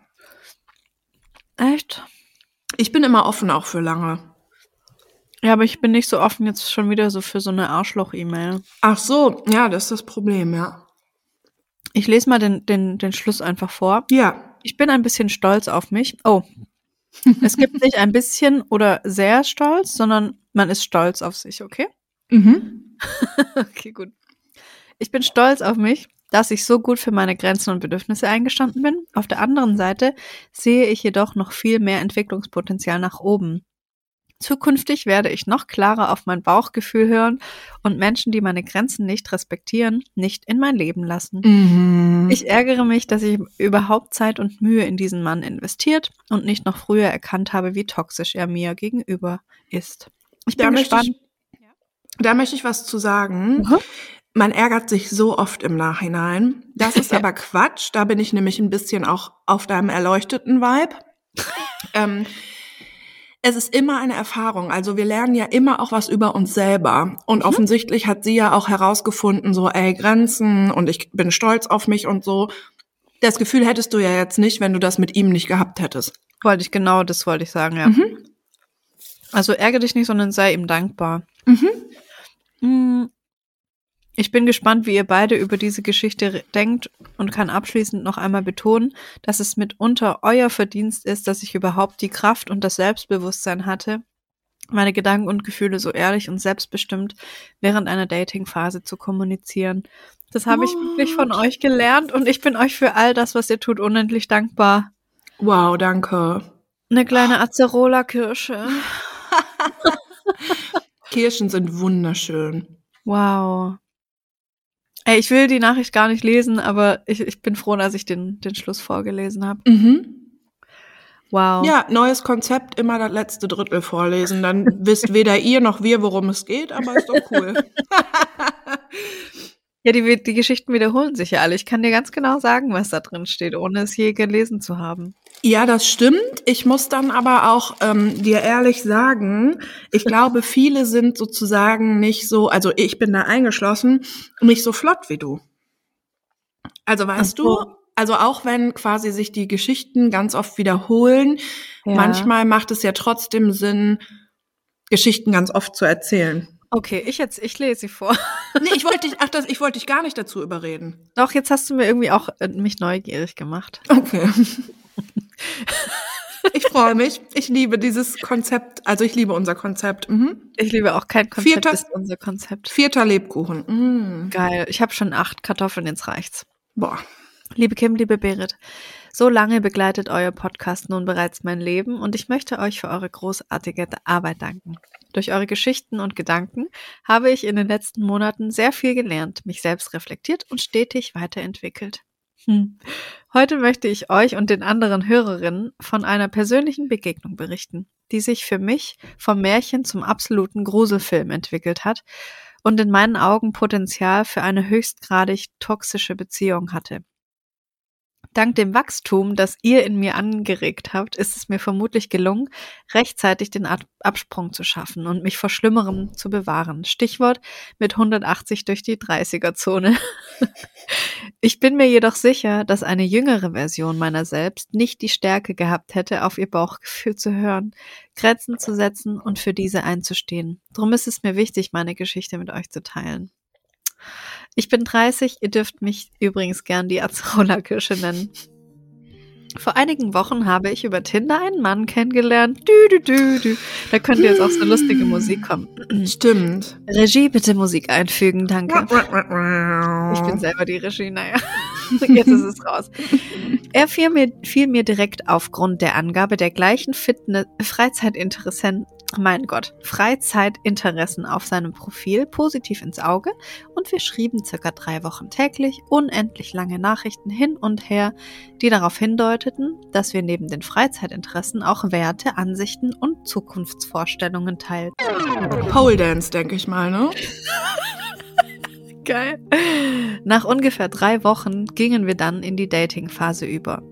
Echt? Ich bin immer offen auch für lange. Ja, aber ich bin nicht so offen jetzt schon wieder so für so eine Arschloch-E-Mail. Ach so, ja, das ist das Problem, ja. Ich lese mal den, den, den Schluss einfach vor. Ja. Ich bin ein bisschen stolz auf mich. Oh. [LAUGHS] Es gibt nicht ein bisschen oder sehr stolz, sondern man ist stolz auf sich, okay? Mhm. [LAUGHS] Okay, gut. Ich bin stolz auf mich, dass ich so gut für meine Grenzen und Bedürfnisse eingestanden bin. Auf der anderen Seite sehe ich jedoch noch viel mehr Entwicklungspotenzial nach oben. Zukünftig werde ich noch klarer auf mein Bauchgefühl hören und Menschen, die meine Grenzen nicht respektieren, nicht in mein Leben lassen. Mhm. Ich ärgere mich, dass ich überhaupt Zeit und Mühe in diesen Mann investiert und nicht noch früher erkannt habe, wie toxisch er mir gegenüber ist. Ich Da bin möchte gespannt. ich, da möchte ich was zu sagen. Mhm. Man ärgert sich so oft im Nachhinein. Das ist [LAUGHS] aber Quatsch. Da bin ich nämlich ein bisschen auch auf deinem erleuchteten Vibe. [LAUGHS] ähm, es ist immer eine Erfahrung. Also wir lernen ja immer auch was über uns selber. Und offensichtlich hat sie ja auch herausgefunden, so, ey, Grenzen und ich bin stolz auf mich und so. Das Gefühl hättest du ja jetzt nicht, wenn du das mit ihm nicht gehabt hättest. Wollte ich genau, das wollte ich sagen, ja. Mhm. Also ärgere dich nicht, sondern sei ihm dankbar. Mhm. Ich bin gespannt, wie ihr beide über diese Geschichte denkt und kann abschließend noch einmal betonen, dass es mitunter euer Verdienst ist, dass ich überhaupt die Kraft und das Selbstbewusstsein hatte, meine Gedanken und Gefühle so ehrlich und selbstbestimmt während einer Datingphase zu kommunizieren. Das habe ich wirklich von euch gelernt und ich bin euch für all das, was ihr tut, unendlich dankbar. Wow, danke. Eine kleine Acerola-Kirsche. [LAUGHS] Kirschen sind wunderschön. Wow. Ey, ich will die Nachricht gar nicht lesen, aber ich, ich bin froh, dass ich den, den Schluss vorgelesen habe. Mhm. Wow. Ja, neues Konzept, immer das letzte Drittel vorlesen. Dann [LAUGHS] wisst weder ihr noch wir, worum es geht, aber ist doch cool. [LAUGHS] [LAUGHS] Ja, die, die Geschichten wiederholen sich ja alle. Ich kann dir ganz genau sagen, was da drin steht, ohne es je gelesen zu haben. Ja, das stimmt. Ich muss dann aber auch ähm, dir ehrlich sagen, ich glaube, viele sind sozusagen nicht so, also ich bin da eingeschlossen, nicht so flott wie du. Also weißt so. du, also auch wenn quasi sich die Geschichten ganz oft wiederholen, Ja. manchmal macht es ja trotzdem Sinn, Geschichten ganz oft zu erzählen. Okay, ich jetzt, ich lese sie vor. [LAUGHS] Nee, ich wollte dich, ach, das, ich wollte dich gar nicht dazu überreden. Doch, jetzt hast du mir irgendwie auch äh, mich neugierig gemacht. Okay. Ich freue mich. Ich liebe dieses Konzept. Also ich liebe unser Konzept. Mhm. Ich liebe auch kein Konzept, Vierter- ist unser Konzept. Vierter Lebkuchen. Mhm. Geil. Ich habe schon acht Kartoffeln, jetzt reicht's. Boah. Liebe Kim, liebe Berit, so lange begleitet euer Podcast nun bereits mein Leben und ich möchte euch für eure großartige Arbeit danken. Durch eure Geschichten und Gedanken habe ich in den letzten Monaten sehr viel gelernt, mich selbst reflektiert und stetig weiterentwickelt. Hm. Heute möchte ich euch und den anderen Hörerinnen von einer persönlichen Begegnung berichten, die sich für mich vom Märchen zum absoluten Gruselfilm entwickelt hat und in meinen Augen Potenzial für eine höchstgradig toxische Beziehung hatte. Dank dem Wachstum, das ihr in mir angeregt habt, ist es mir vermutlich gelungen, rechtzeitig den Ab Absprung zu schaffen und mich vor Schlimmerem zu bewahren. Stichwort mit 180 durch die 30er-Zone. [LAUGHS] Ich bin mir jedoch sicher, dass eine jüngere Version meiner selbst nicht die Stärke gehabt hätte, auf ihr Bauchgefühl zu hören, Grenzen zu setzen und für diese einzustehen. Drum ist es mir wichtig, meine Geschichte mit euch zu teilen. Ich bin 30, ihr dürft mich übrigens gern die Acerola-Kirsche nennen. Vor einigen Wochen habe ich über Tinder einen Mann kennengelernt. Dü, dü, dü, dü. Da könnte jetzt auch so lustige Musik kommen. Stimmt. Regie, bitte Musik einfügen, danke. Ich bin selber die Regie, naja. [LAUGHS] Jetzt ist es raus. Er fiel mir, fiel mir direkt aufgrund der Angabe der gleichen Fitness, Freizeitinteressen, mein Gott, Freizeitinteressen auf seinem Profil positiv ins Auge und wir schrieben circa drei Wochen täglich unendlich lange Nachrichten hin und her, die darauf hindeuteten, dass wir neben den Freizeitinteressen auch Werte, Ansichten und Zukunftsvorstellungen teilten. Pole Dance, denke ich mal, ne? Geil. Nach ungefähr drei Wochen gingen wir dann in die Dating-Phase über.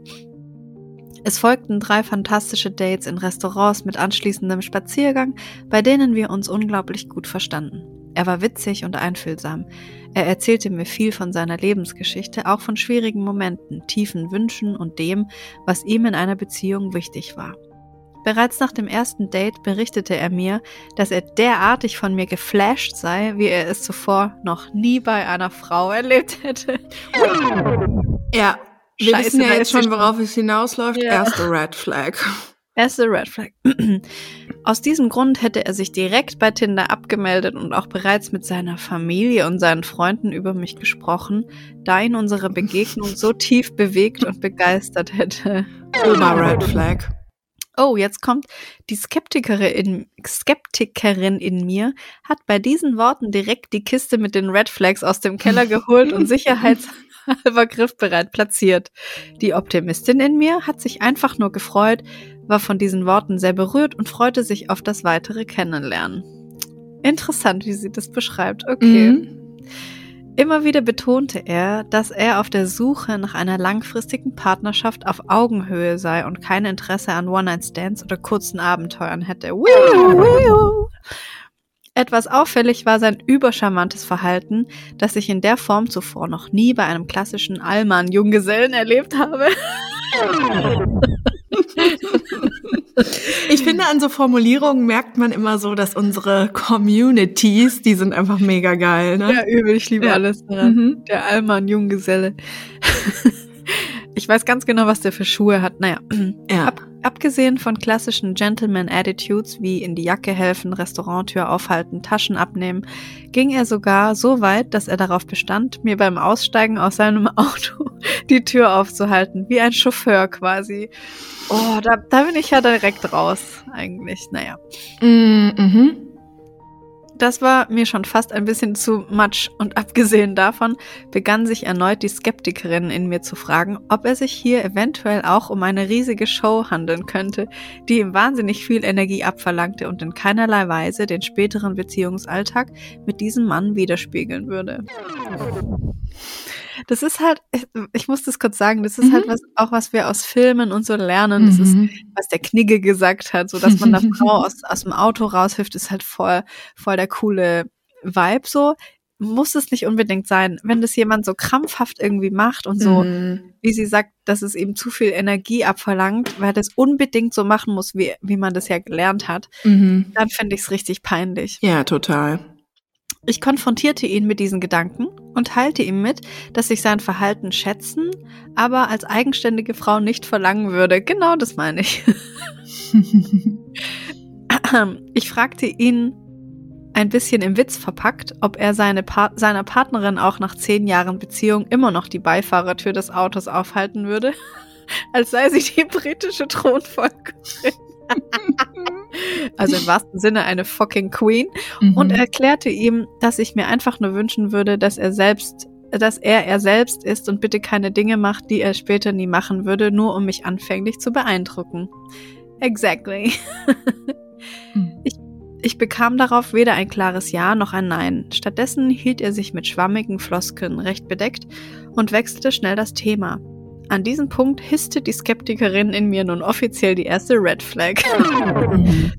Es folgten drei fantastische Dates in Restaurants mit anschließendem Spaziergang, bei denen wir uns unglaublich gut verstanden. Er war witzig und einfühlsam. Er erzählte mir viel von seiner Lebensgeschichte, auch von schwierigen Momenten, tiefen Wünschen und dem, was ihm in einer Beziehung wichtig war. Bereits nach dem ersten Date berichtete er mir, dass er derartig von mir geflasht sei, wie er es zuvor noch nie bei einer Frau erlebt hätte. Ja. Wir Scheiße, wissen ja jetzt schon, worauf es hinausläuft. Ja. Erste Red Flag. Erste Red Flag. [CLEARS THROAT] Aus diesem Grund hätte er sich direkt bei Tinder abgemeldet und auch bereits mit seiner Familie und seinen Freunden über mich gesprochen, da ihn unsere Begegnung so [LAUGHS] tief bewegt und begeistert hätte. Oma Red Flag. Oh, jetzt kommt die Skeptikerin in, Skeptikerin in mir, hat bei diesen Worten direkt die Kiste mit den Red Flags aus dem Keller geholt und [LAUGHS] [LAUGHS] sicherheitshalber griffbereit platziert. Die Optimistin in mir hat sich einfach nur gefreut, war von diesen Worten sehr berührt und freute sich auf das weitere Kennenlernen. Interessant, wie sie das beschreibt. Okay. Mhm. Immer wieder betonte er, dass er auf der Suche nach einer langfristigen Partnerschaft auf Augenhöhe sei und kein Interesse an One-Night-Stands oder kurzen Abenteuern hätte. Wiu, [LAUGHS] wiu. Etwas auffällig war sein übercharmantes Verhalten, das ich in der Form zuvor noch nie bei einem klassischen Allmann-Junggesellen erlebt habe. Ich finde, an so Formulierungen merkt man immer so, dass unsere Communities, die sind einfach mega geil, ne? Ja, übel, ich liebe Ja. alles daran. Mhm. Der Allmann Junggeselle. Ich weiß ganz genau, was der für Schuhe hat. Naja, Ja. Ab, abgesehen von klassischen Gentleman-Attitudes wie in die Jacke helfen, Restauranttür aufhalten, Taschen abnehmen, ging er sogar so weit, dass er darauf bestand, mir beim Aussteigen aus seinem [LAUGHS] Auto die Tür aufzuhalten, wie ein Chauffeur quasi. Oh, da, da bin ich ja direkt raus, eigentlich. Naja. Mhm. Das war mir schon fast ein bisschen zu much und abgesehen davon begann sich erneut die Skeptikerin in mir zu fragen, ob er sich hier eventuell auch um eine riesige Show handeln könnte, die ihm wahnsinnig viel Energie abverlangte und in keinerlei Weise den späteren Beziehungsalltag mit diesem Mann widerspiegeln würde. Das ist halt, ich muss das kurz sagen, das ist mhm. halt was, auch was wir aus Filmen und so lernen. Das mhm. ist, was der Knigge gesagt hat, so dass man der [LAUGHS] Frau aus, aus dem Auto raushilft, ist halt voll, voll der coole Vibe so. Muss es nicht unbedingt sein. Wenn das jemand so krampfhaft irgendwie macht und so, mhm. wie sie sagt, dass es eben zu viel Energie abverlangt, weil das unbedingt so machen muss, wie, wie man das ja gelernt hat, mhm. dann finde ich es richtig peinlich. Ja, total. Ich konfrontierte ihn mit diesen Gedanken und teilte ihm mit, dass ich sein Verhalten schätzen, aber als eigenständige Frau nicht verlangen würde. Genau das meine ich. [LAUGHS] ich fragte ihn ein bisschen im Witz verpackt, ob er seine pa seiner Partnerin auch nach zehn Jahren Beziehung immer noch die Beifahrertür des Autos aufhalten würde, [LAUGHS] als sei sie die britische Thronfolgerin. [LAUGHS] also im wahrsten Sinne eine fucking Queen, mhm. und erklärte ihm, dass ich mir einfach nur wünschen würde, dass er selbst dass er er selbst ist und bitte keine Dinge macht, die er später nie machen würde, nur um mich anfänglich zu beeindrucken. Exactly. mhm. ich, ich bekam darauf weder ein klares Ja noch ein Nein. Stattdessen hielt er sich mit schwammigen Floskeln recht bedeckt und wechselte schnell das Thema. An diesem Punkt hisste die Skeptikerin in mir nun offiziell die erste Red Flag. [LAUGHS]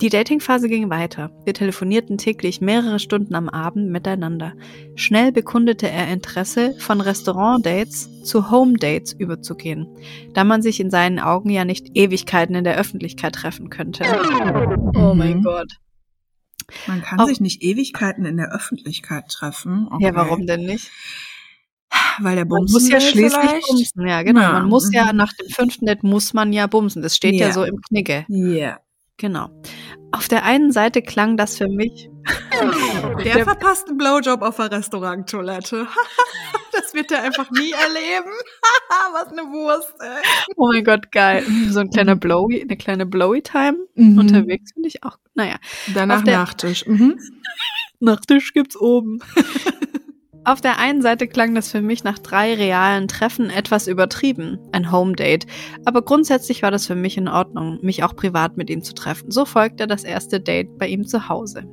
Die Datingphase ging weiter. Wir telefonierten täglich mehrere Stunden am Abend miteinander. Schnell bekundete er Interesse, von Restaurant-Dates zu Home-Dates überzugehen, da man sich in seinen Augen ja nicht Ewigkeiten in der Öffentlichkeit treffen könnte. Oh mein mhm. Gott. Man kann Auch, sich nicht Ewigkeiten in der Öffentlichkeit treffen. Okay. Ja, warum denn nicht? Weil der Bumsen man muss ja schließlich vielleicht? bumsen. Ja, genau. Ja. Man muss ja mhm. nach dem fünften Date muss man ja bumsen. Das steht yeah. ja so im Knigge. Ja. Yeah. Genau. Auf der einen Seite klang das für mich. [LAUGHS] Der, der verpasst einen Blowjob auf der Restauranttoilette. [LAUGHS] das wird er einfach nie erleben. [LAUGHS] Was eine Wurst, ey. Oh mein Gott, geil. So ein kleiner Blowy, eine kleine Blowy-Time mhm. unterwegs finde ich auch. Naja. Danach Nachtisch. Mhm. Nachtisch gibt's oben. Auf der einen Seite klang das für mich nach drei realen Treffen etwas übertrieben, ein Home Date, aber grundsätzlich war das für mich in Ordnung, mich auch privat mit ihm zu treffen. So folgte das erste Date bei ihm zu Hause.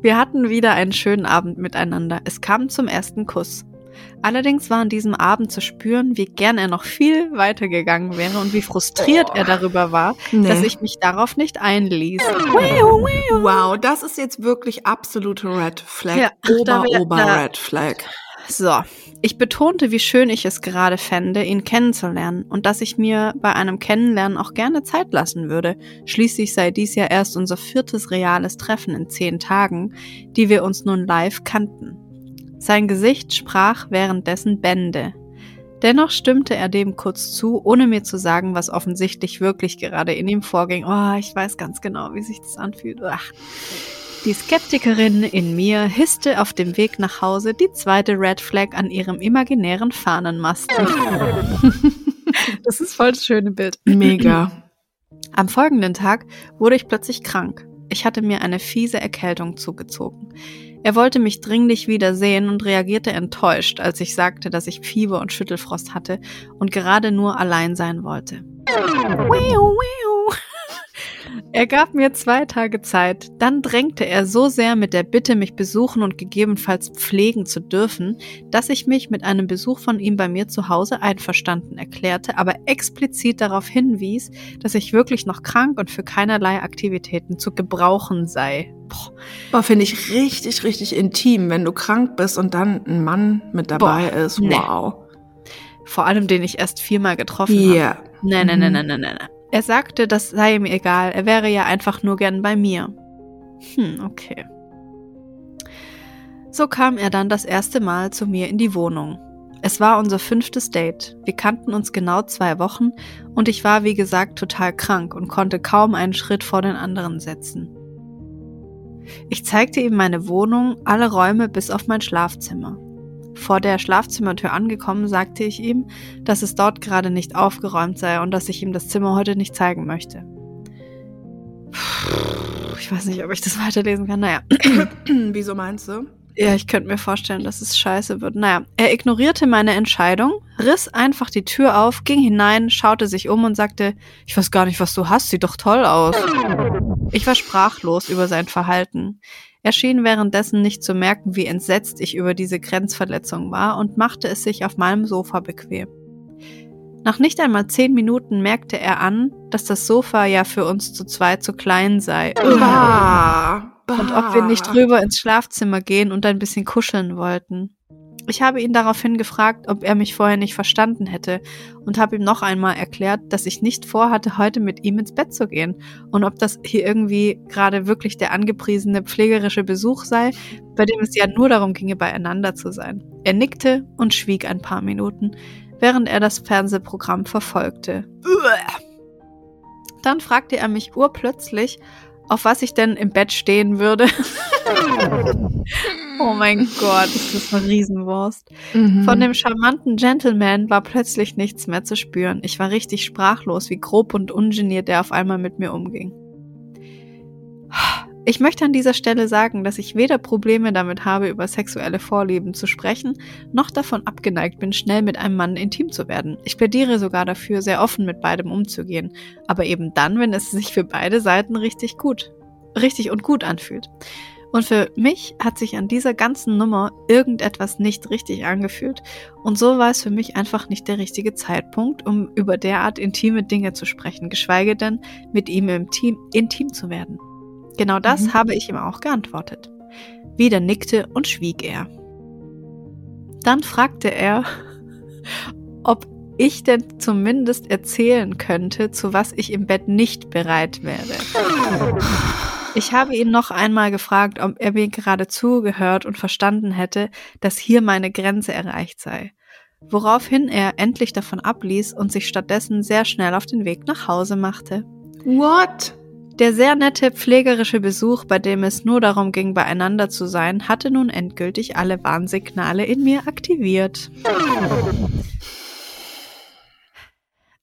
Wir hatten wieder einen schönen Abend miteinander. Es kam zum ersten Kuss. Allerdings war an diesem Abend zu spüren, wie gern er noch viel weiter gegangen wäre und wie frustriert oh. er darüber war, nee. dass ich mich darauf nicht einließ. Wow, das ist jetzt wirklich absolute Red Flag. Ja, ober, wir, ober da, Red Flag. So, ich betonte, wie schön ich es gerade fände, ihn kennenzulernen und dass ich mir bei einem Kennenlernen auch gerne Zeit lassen würde. Schließlich sei dies ja erst unser viertes reales Treffen in zehn Tagen, die wir uns nun live kannten. Sein Gesicht sprach währenddessen Bände. Dennoch stimmte er dem kurz zu, ohne mir zu sagen, was offensichtlich wirklich gerade in ihm vorging. Oh, ich weiß ganz genau, wie sich das anfühlt. Ach. Die Skeptikerin in mir hisste auf dem Weg nach Hause die zweite Red Flag an ihrem imaginären Fahnenmast. [LAUGHS] das ist voll das schöne Bild. Mega. Am folgenden Tag wurde ich plötzlich krank. Ich hatte mir eine fiese Erkältung zugezogen. Er wollte mich dringlich wiedersehen und reagierte enttäuscht, als ich sagte, dass ich Fieber und Schüttelfrost hatte und gerade nur allein sein wollte. Er gab mir zwei Tage Zeit, dann drängte er so sehr mit der Bitte, mich besuchen und gegebenenfalls pflegen zu dürfen, dass ich mich mit einem Besuch von ihm bei mir zu Hause einverstanden erklärte, aber explizit darauf hinwies, dass ich wirklich noch krank und für keinerlei Aktivitäten zu gebrauchen sei. Boah, finde ich richtig, richtig intim, wenn du krank bist und dann ein Mann mit dabei Boah, ist. Wow. Nee. Vor allem, den ich erst viermal getroffen yeah. habe. Nein, nein, nein, nein, nein, nein. Er sagte, das sei ihm egal, er wäre ja einfach nur gern bei mir. Hm, okay. So kam er dann das erste Mal zu mir in die Wohnung. Es war unser fünftes Date. Wir kannten uns genau zwei Wochen und ich war, wie gesagt, total krank und konnte kaum einen Schritt vor den anderen setzen. Ich zeigte ihm meine Wohnung, alle Räume bis auf mein Schlafzimmer. Vor der Schlafzimmertür angekommen, sagte ich ihm, dass es dort gerade nicht aufgeräumt sei und dass ich ihm das Zimmer heute nicht zeigen möchte. ich weiß nicht, ob ich das [LAUGHS] weiterlesen kann. Naja. [CLEARS THROAT] Wieso meinst du? Ja, ich könnte mir vorstellen, dass es scheiße wird. Naja, er ignorierte meine Entscheidung, riss einfach die Tür auf, ging hinein, schaute sich um und sagte, ich weiß gar nicht, was du hast, sieht doch toll aus. Ich war sprachlos über sein Verhalten. Er schien währenddessen nicht zu merken, wie entsetzt ich über diese Grenzverletzung war und machte es sich auf meinem Sofa bequem. Nach nicht einmal zehn Minuten merkte er an, dass das Sofa ja für uns zu zweit zu klein sei. Bah. Und ob wir nicht rüber ins Schlafzimmer gehen und ein bisschen kuscheln wollten. Ich habe ihn daraufhin gefragt, ob er mich vorher nicht verstanden hätte und habe ihm noch einmal erklärt, dass ich nicht vorhatte, heute mit ihm ins Bett zu gehen und ob das hier irgendwie gerade wirklich der angepriesene pflegerische Besuch sei, bei dem es ja nur darum ginge, beieinander zu sein. Er nickte und schwieg ein paar Minuten, während er das Fernsehprogramm verfolgte. Dann fragte er mich urplötzlich, auf was ich denn im Bett stehen würde. [LAUGHS] oh mein Gott, ist das eine Riesenwurst. Mhm. Von dem charmanten Gentleman war plötzlich nichts mehr zu spüren. Ich war richtig sprachlos, wie grob und ungeniert er auf einmal mit mir umging. Ich möchte an dieser Stelle sagen, dass ich weder Probleme damit habe, über sexuelle Vorlieben zu sprechen, noch davon abgeneigt bin, schnell mit einem Mann intim zu werden. Ich plädiere sogar dafür, sehr offen mit beidem umzugehen, aber eben dann, wenn es sich für beide Seiten richtig gut, richtig und gut anfühlt. Und für mich hat sich an dieser ganzen Nummer irgendetwas nicht richtig angefühlt. Und so war es für mich einfach nicht der richtige Zeitpunkt, um über derart intime Dinge zu sprechen, geschweige denn mit ihm im Team intim zu werden. Genau das mhm. habe ich ihm auch geantwortet. Wieder nickte und schwieg er. Dann fragte er, [LAUGHS] ob ich denn zumindest erzählen könnte, zu was ich im Bett nicht bereit wäre. Ich habe ihn noch einmal gefragt, ob er mir gerade zugehört und verstanden hätte, dass hier meine Grenze erreicht sei. Woraufhin er endlich davon abließ und sich stattdessen sehr schnell auf den Weg nach Hause machte. What? Der sehr nette pflegerische Besuch, bei dem es nur darum ging, beieinander zu sein, hatte nun endgültig alle Warnsignale in mir aktiviert.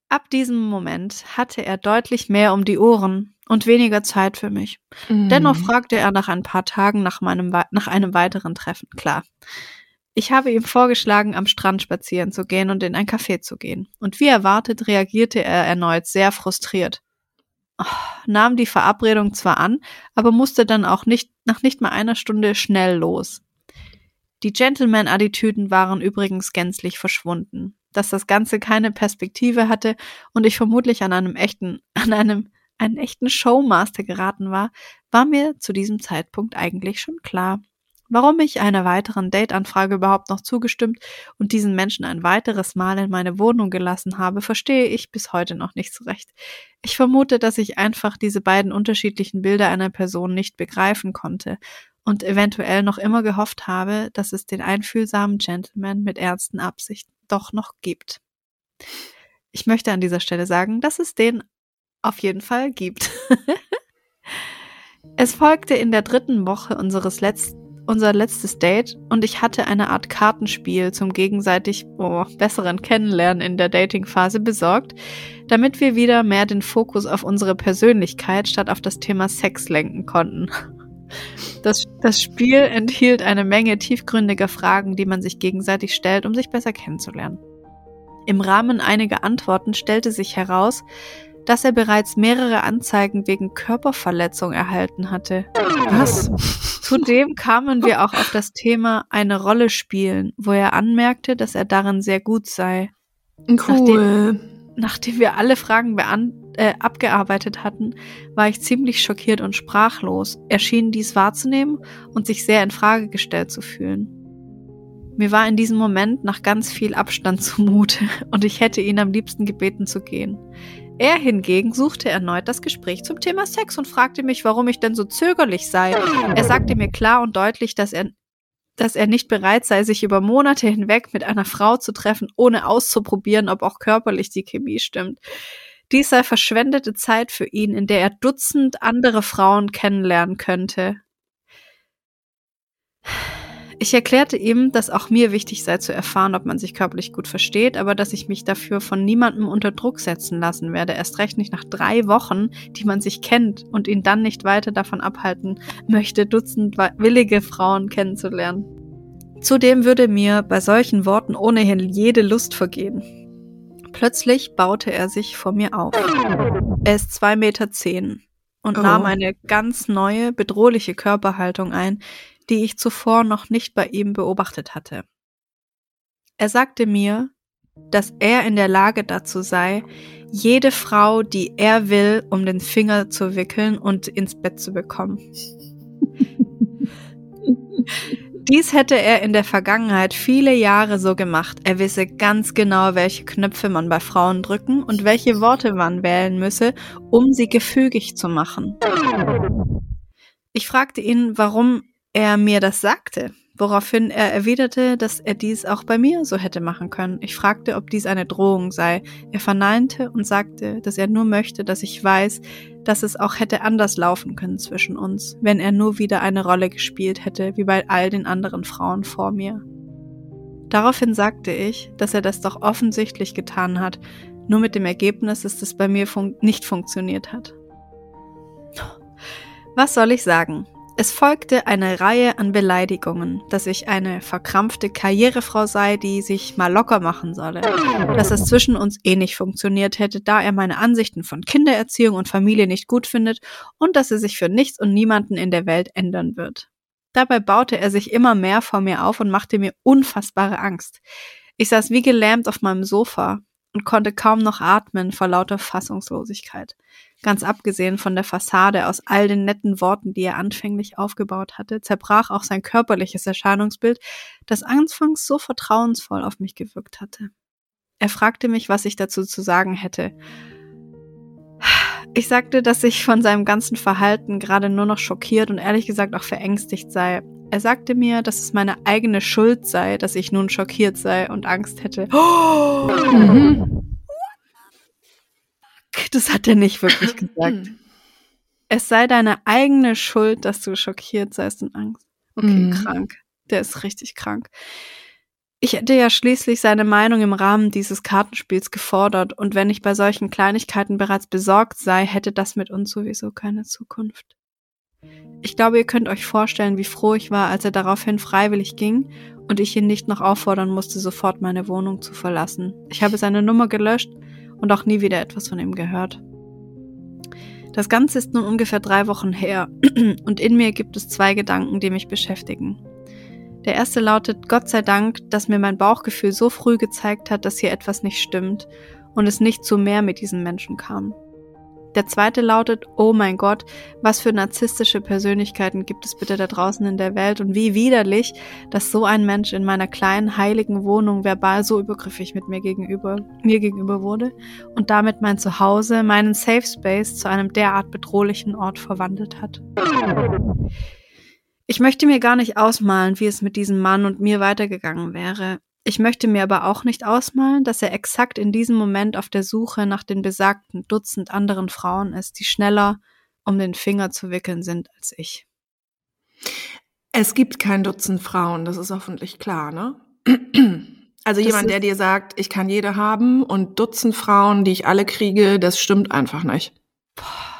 Ab diesem Moment hatte er deutlich mehr um die Ohren und weniger Zeit für mich. Mhm. Dennoch fragte er nach ein paar Tagen nach, meinem, nach einem weiteren Treffen, klar. Ich habe ihm vorgeschlagen, am Strand spazieren zu gehen und in ein Café zu gehen. Und wie erwartet reagierte er erneut sehr frustriert nahm die Verabredung zwar an, aber musste dann auch nicht nach nicht mal einer Stunde schnell los. Die Gentleman-Attitüden waren übrigens gänzlich verschwunden. Dass das Ganze keine Perspektive hatte und ich vermutlich an einem echten, [LAUGHS] an einem, einen echten Showmaster geraten war, war mir zu diesem Zeitpunkt eigentlich schon klar. Warum ich einer weiteren Date-Anfrage überhaupt noch zugestimmt und diesen Menschen ein weiteres Mal in meine Wohnung gelassen habe, verstehe ich bis heute noch nicht so recht. Ich vermute, dass ich einfach diese beiden unterschiedlichen Bilder einer Person nicht begreifen konnte und eventuell noch immer gehofft habe, dass es den einfühlsamen Gentleman mit ernsten Absichten doch noch gibt. Ich möchte an dieser Stelle sagen, dass es den auf jeden Fall gibt. [LAUGHS] es folgte in der dritten Woche unseres letzten unser letztes Date und ich hatte eine Art Kartenspiel zum gegenseitig oh, besseren Kennenlernen in der Datingphase besorgt, damit wir wieder mehr den Fokus auf unsere Persönlichkeit statt auf das Thema Sex lenken konnten. Das, das Spiel enthielt eine Menge tiefgründiger Fragen, die man sich gegenseitig stellt, um sich besser kennenzulernen. Im Rahmen einiger Antworten stellte sich heraus, dass er bereits mehrere Anzeigen wegen Körperverletzung erhalten hatte. Was? Zudem kamen wir auch auf das Thema eine Rolle spielen, wo er anmerkte, dass er darin sehr gut sei. Cool. Nachdem, nachdem wir alle Fragen äh, abgearbeitet hatten, war ich ziemlich schockiert und sprachlos. Er schien dies wahrzunehmen und sich sehr in Frage gestellt zu fühlen. Mir war in diesem Moment nach ganz viel Abstand [LAUGHS] zumute und ich hätte ihn am liebsten gebeten zu gehen. Er hingegen suchte erneut das Gespräch zum Thema Sex und fragte mich, warum ich denn so zögerlich sei. Er sagte mir klar und deutlich, dass er, dass er nicht bereit sei, sich über Monate hinweg mit einer Frau zu treffen, ohne auszuprobieren, ob auch körperlich die Chemie stimmt. Dies sei verschwendete Zeit für ihn, in der er Dutzend andere Frauen kennenlernen könnte. Ich erklärte ihm, dass auch mir wichtig sei zu erfahren, ob man sich körperlich gut versteht, aber dass ich mich dafür von niemandem unter Druck setzen lassen werde, erst recht nicht nach drei Wochen, die man sich kennt und ihn dann nicht weiter davon abhalten möchte, Dutzend willige Frauen kennenzulernen. Zudem würde mir bei solchen Worten ohnehin jede Lust vergehen. Plötzlich baute er sich vor mir auf. Er ist zwei Meter zehn und oh. nahm eine ganz neue, bedrohliche Körperhaltung ein, die ich zuvor noch nicht bei ihm beobachtet hatte. Er sagte mir, dass er in der Lage dazu sei, jede Frau, die er will, um den Finger zu wickeln und ins Bett zu bekommen. [LAUGHS] Dies hätte er in der Vergangenheit viele Jahre so gemacht. Er wisse ganz genau, welche Knöpfe man bei Frauen drücken und welche Worte man wählen müsse, um sie gefügig zu machen. Ich fragte ihn, warum er mir das sagte, woraufhin er erwiderte, dass er dies auch bei mir so hätte machen können. Ich fragte, ob dies eine Drohung sei. Er verneinte und sagte, dass er nur möchte, dass ich weiß, dass es auch hätte anders laufen können zwischen uns, wenn er nur wieder eine Rolle gespielt hätte, wie bei all den anderen Frauen vor mir. Daraufhin sagte ich, dass er das doch offensichtlich getan hat, nur mit dem Ergebnis, dass es bei mir fun nicht funktioniert hat. Was soll ich sagen? Es folgte eine Reihe an Beleidigungen, dass ich eine verkrampfte Karrierefrau sei, die sich mal locker machen solle, dass es zwischen uns eh nicht funktioniert hätte, da er meine Ansichten von Kindererziehung und Familie nicht gut findet und dass er sich für nichts und niemanden in der Welt ändern wird. Dabei baute er sich immer mehr vor mir auf und machte mir unfassbare Angst. Ich saß wie gelähmt auf meinem Sofa und konnte kaum noch atmen vor lauter Fassungslosigkeit. Ganz abgesehen von der Fassade aus all den netten Worten, die er anfänglich aufgebaut hatte, zerbrach auch sein körperliches Erscheinungsbild, das anfangs so vertrauensvoll auf mich gewirkt hatte. Er fragte mich, was ich dazu zu sagen hätte. Ich sagte, dass ich von seinem ganzen Verhalten gerade nur noch schockiert und ehrlich gesagt auch verängstigt sei. Er sagte mir, dass es meine eigene Schuld sei, dass ich nun schockiert sei und Angst hätte. Oh! Mhm. Das hat er nicht wirklich [CLEARS THROAT] gesagt. es sei deine eigene Schuld, dass du schockiert seist und Angst. Okay, mhm. krank. Der ist richtig krank. Ich hätte ja schließlich seine Meinung im Rahmen dieses Kartenspiels gefordert und wenn ich bei solchen Kleinigkeiten bereits besorgt sei, hätte das mit uns sowieso keine Zukunft. Ich glaube, ihr könnt euch vorstellen, wie froh ich war, als er daraufhin freiwillig ging und ich ihn nicht noch auffordern musste, sofort meine Wohnung zu verlassen. Ich habe seine Nummer gelöscht und auch nie wieder etwas von ihm gehört. Das Ganze ist nun ungefähr drei Wochen her [CLEARS THROAT] und in mir gibt es zwei Gedanken, die mich beschäftigen. Der erste lautet, Gott sei Dank, dass mir mein Bauchgefühl so früh gezeigt hat, dass hier etwas nicht stimmt und es nicht zu mehr mit diesen Menschen kam. Der zweite lautet, oh mein Gott, was für narzisstische Persönlichkeiten gibt es bitte da draußen in der Welt und wie widerlich, dass so ein Mensch in meiner kleinen heiligen Wohnung verbal so übergriffig mit mir gegenüber, mir gegenüber wurde und damit mein Zuhause, meinen Safe Space zu einem derart bedrohlichen Ort verwandelt hat. Ich möchte mir gar nicht ausmalen, wie es mit diesem Mann und mir weitergegangen wäre. Ich möchte mir aber auch nicht ausmalen, dass er exakt in diesem Moment auf der Suche nach den besagten Dutzend anderen Frauen ist, die schneller um den Finger zu wickeln sind als ich. Es gibt kein Dutzend Frauen, das ist hoffentlich klar, ne? Also das jemand, der dir sagt, ich kann jede haben und Dutzend Frauen, die ich alle kriege, das stimmt einfach nicht. Boah.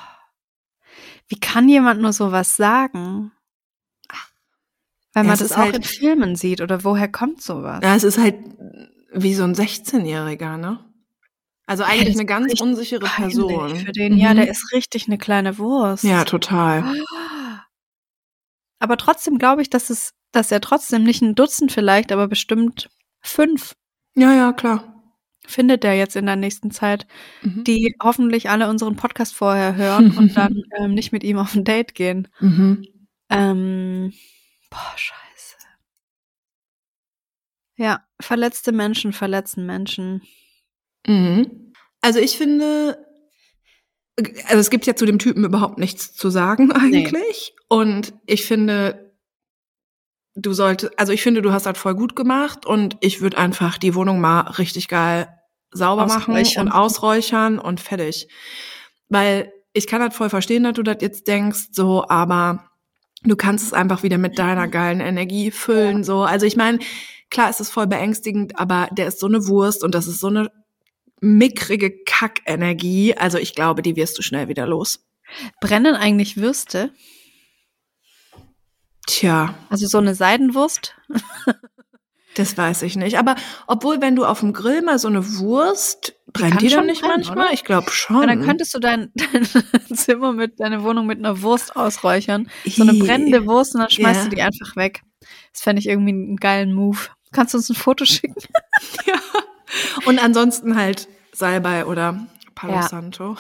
Wie kann jemand nur sowas sagen? Weil man ja, das auch halt, in Filmen sieht oder woher kommt sowas? Ja, es ist halt wie so ein 16-Jähriger, ne? Also eigentlich eine ganz unsichere Person. Für den, mhm. ja, der ist richtig eine kleine Wurst. Ja, total. Aber trotzdem glaube ich, dass es, dass er trotzdem nicht ein Dutzend vielleicht, aber bestimmt fünf. Ja, ja, klar. Findet er jetzt in der nächsten Zeit, mhm. die hoffentlich alle unseren Podcast vorher hören und dann [LAUGHS] ähm, nicht mit ihm auf ein Date gehen. Mhm. Ähm, Boah, scheiße. Ja, verletzte Menschen verletzen Menschen. Mhm. Also ich finde, also es gibt ja zu dem Typen überhaupt nichts zu sagen [LAUGHS] eigentlich. Nee. Und ich finde, du solltest, also ich finde, du hast das voll gut gemacht und ich würde einfach die Wohnung mal richtig geil sauber machen und ausräuchern und fertig. Weil ich kann das voll verstehen, dass du das jetzt denkst, so, aber du kannst es einfach wieder mit deiner geilen Energie füllen. So, also ich meine, klar ist es voll beängstigend, aber der ist so eine Wurst und das ist so eine mickrige Kackenergie. Also ich glaube, die wirst du schnell wieder los. Brennen eigentlich Würste? Tja. Also so eine Seidenwurst? [LAUGHS] Das weiß ich nicht. Aber obwohl, wenn du auf dem Grill mal so eine Wurst, brennt die, die dann nicht brennen, manchmal? Oder? Ich glaube schon. Ja, dann könntest du dein, [LAUGHS] dein Zimmer mit, deine Wohnung mit einer Wurst ausräuchern. So eine brennende Wurst und dann schmeißt yeah. du die einfach weg. Das fände ich irgendwie einen geilen Move. Kannst du uns ein Foto schicken? [LAUGHS] ja. Und ansonsten halt Salbei oder Palo ja. Santo.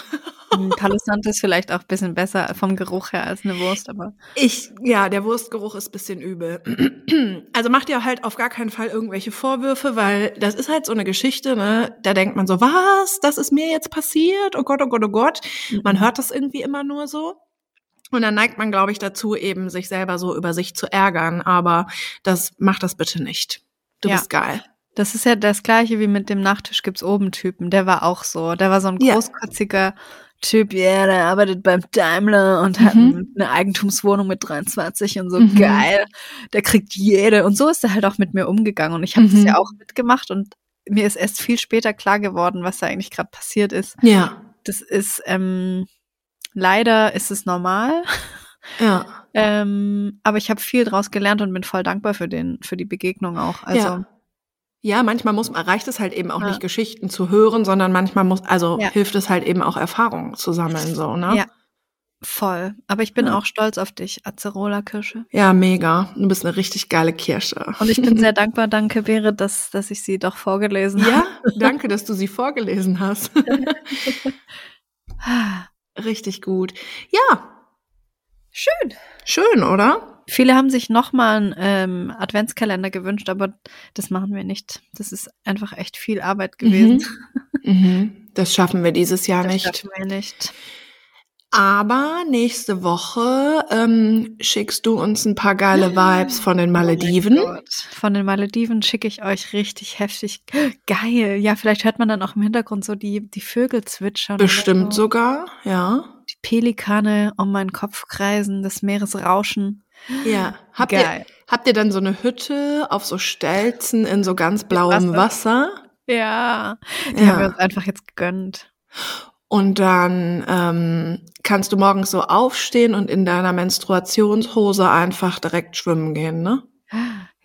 Hm, [LAUGHS] Palo Santo ist vielleicht auch ein bisschen besser vom Geruch her als eine Wurst, aber. Ich, ja, der Wurstgeruch ist ein bisschen übel. [CLEARS THROAT] Also macht ihr halt auf gar keinen Fall irgendwelche Vorwürfe, weil das ist halt so eine Geschichte, ne? Da denkt man so, was? Das ist mir jetzt passiert? Oh Gott, oh Gott, oh Gott. Man mhm. hört das irgendwie immer nur so. Und dann neigt man, glaube ich, dazu, eben sich selber so über sich zu ärgern. Aber das macht das bitte nicht. Du ja. bist geil. Das ist ja das gleiche wie mit dem Nachtisch gibt's oben Typen. Der war auch so. Der war so ein großkotziger Typ, ja, yeah, der arbeitet beim Daimler und mhm. hat eine Eigentumswohnung mit 23 und so mhm. geil. Der kriegt jede. Und so ist er halt auch mit mir umgegangen. Und ich habe mhm. das ja auch mitgemacht und mir ist erst viel später klar geworden, was da eigentlich gerade passiert ist. Ja. Das ist, ähm, leider ist es normal. Ja. [LAUGHS] ähm, aber ich habe viel draus gelernt und bin voll dankbar für den, für die Begegnung auch. Also ja. Ja, manchmal muss man, reicht es halt eben auch ja. nicht Geschichten zu hören, sondern manchmal muss, also ja. hilft es halt eben auch Erfahrungen zu sammeln, so, ne? Ja. Voll. Aber ich bin ja. auch stolz auf dich, Acerola Kirsche. Ja, mega. Du bist eine richtig geile Kirsche. Und ich bin [LAUGHS] sehr dankbar, danke, Wäre, dass, dass ich sie doch vorgelesen habe. Ja, danke, dass du sie vorgelesen hast. [LAUGHS] richtig gut. Ja. Schön. Schön, oder? Viele haben sich nochmal einen ähm, Adventskalender gewünscht, aber das machen wir nicht. Das ist einfach echt viel Arbeit gewesen. Mhm. [LAUGHS] mhm. Das schaffen wir dieses Jahr das nicht. Das schaffen wir nicht. Aber nächste Woche ähm, schickst du uns ein paar geile Vibes von den Malediven. Oh von den Malediven schicke ich euch richtig heftig. [GASPS] Geil. Ja, vielleicht hört man dann auch im Hintergrund so die, die Vögel zwitschern. Bestimmt so. sogar, ja. Die Pelikane um meinen Kopf kreisen, das Meeresrauschen. Ja. Habt Geil. ihr, habt ihr dann so eine Hütte auf so Stelzen in so ganz blauem Wasser? Wasser? Ja. Die ja. haben wir uns einfach jetzt gegönnt. Und dann ähm, kannst du morgens so aufstehen und in deiner Menstruationshose einfach direkt schwimmen gehen, ne?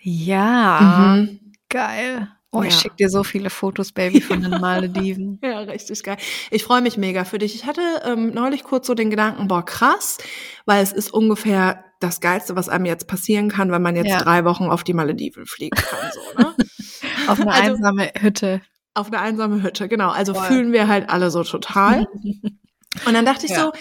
Ja. Mhm. Geil. Oh, ja. ich schicke dir so viele Fotos, Baby, von den [LAUGHS] Malediven. ja, richtig geil. Ich freue mich mega für dich. Ich hatte ähm, neulich kurz so den Gedanken, boah, krass, weil es ist ungefähr das Geilste, was einem jetzt passieren kann, wenn man jetzt ja. drei Wochen auf die Malediven fliegen kann. So, ne? [LAUGHS] auf eine also, einsame Hütte. Auf eine einsame Hütte, genau. Also Voll. fühlen wir halt alle so total. [LAUGHS] Und dann dachte ich ja. so,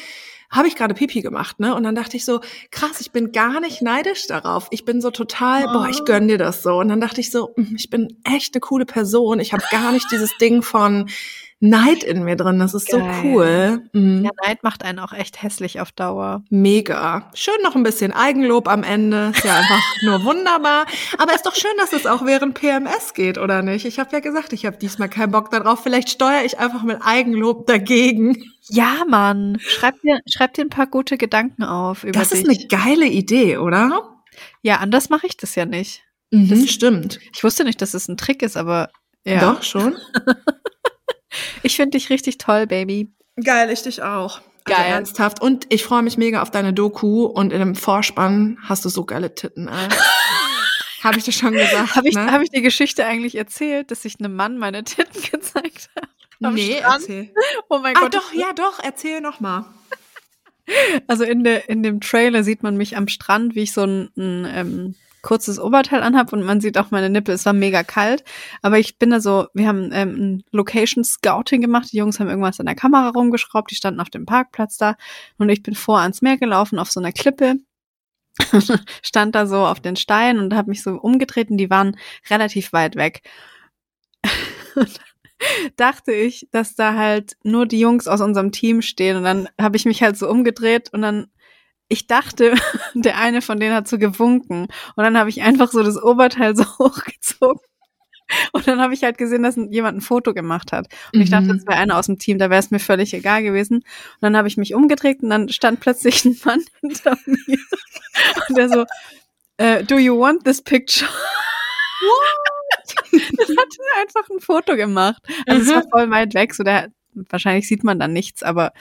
habe ich gerade Pipi gemacht, ne? Und dann dachte ich so, krass, ich bin gar nicht neidisch darauf. Ich bin so total, oh. boah, ich gönn dir das so. Und dann dachte ich so, hm, ich bin echt eine coole Person. Ich habe gar nicht dieses Ding von, Neid in mir drin. Das ist Geil. so cool. Mhm. Ja, Neid macht einen auch echt hässlich auf Dauer. Mega. Schön noch ein bisschen Eigenlob am Ende. Ist ja einfach [LAUGHS] nur wunderbar. Aber ist doch schön, dass es auch während PMS geht, oder nicht? Ich habe ja gesagt, ich habe diesmal keinen Bock darauf. Vielleicht steuere ich einfach mit Eigenlob dagegen. Ja, Mann. Schreib dir, schreib dir ein paar gute Gedanken auf. Über das dich. ist eine geile Idee, oder? Ja, anders mache ich das ja nicht. Mhm, das, stimmt. Ich wusste nicht, dass es ein Trick ist, aber ja. Doch, schon. [LAUGHS] Ich finde dich richtig toll, Baby. Geil, ich dich auch. Also Geil. ernsthaft. Und ich freue mich mega auf deine Doku und in dem Vorspann hast du so geile Titten, [LAUGHS] ey. Habe ich dir schon gesagt. Habe ich, ne? hab ich die Geschichte eigentlich erzählt, dass ich einem Mann meine Titten [LAUGHS] gezeigt habe? Nee, Strand? erzähl. Oh mein ah, Gott. doch, ja, doch, erzähl noch mal. Also in, der, in dem Trailer sieht man mich am Strand, wie ich so ein, ein ähm, kurzes Oberteil anhab und man sieht auch meine Nippel. Es war mega kalt, aber ich bin da so, wir haben ähm, ein Location Scouting gemacht. Die Jungs haben irgendwas an der Kamera rumgeschraubt, die standen auf dem Parkplatz da und ich bin vor ans Meer gelaufen auf so einer Klippe. [LAUGHS] stand da so auf den Steinen und habe mich so umgedreht und die waren relativ weit weg. [LAUGHS] dachte ich, dass da halt nur die Jungs aus unserem Team stehen und dann habe ich mich halt so umgedreht und dann ich dachte, [LAUGHS] der eine von denen hat so gewunken. Und dann habe ich einfach so das Oberteil so [LAUGHS] hochgezogen Und dann habe ich halt gesehen, dass jemand ein Foto gemacht hat. Und ich dachte, Mhm. das wäre einer aus dem Team, da wäre es mir völlig egal gewesen. Und dann habe ich mich umgedreht und dann stand plötzlich ein Mann [LAUGHS] hinter mir. Und der so, äh, do you want this picture? das hat er einfach ein Foto gemacht. Also es Mhm. war voll weit weg, so der, wahrscheinlich sieht man dann nichts, aber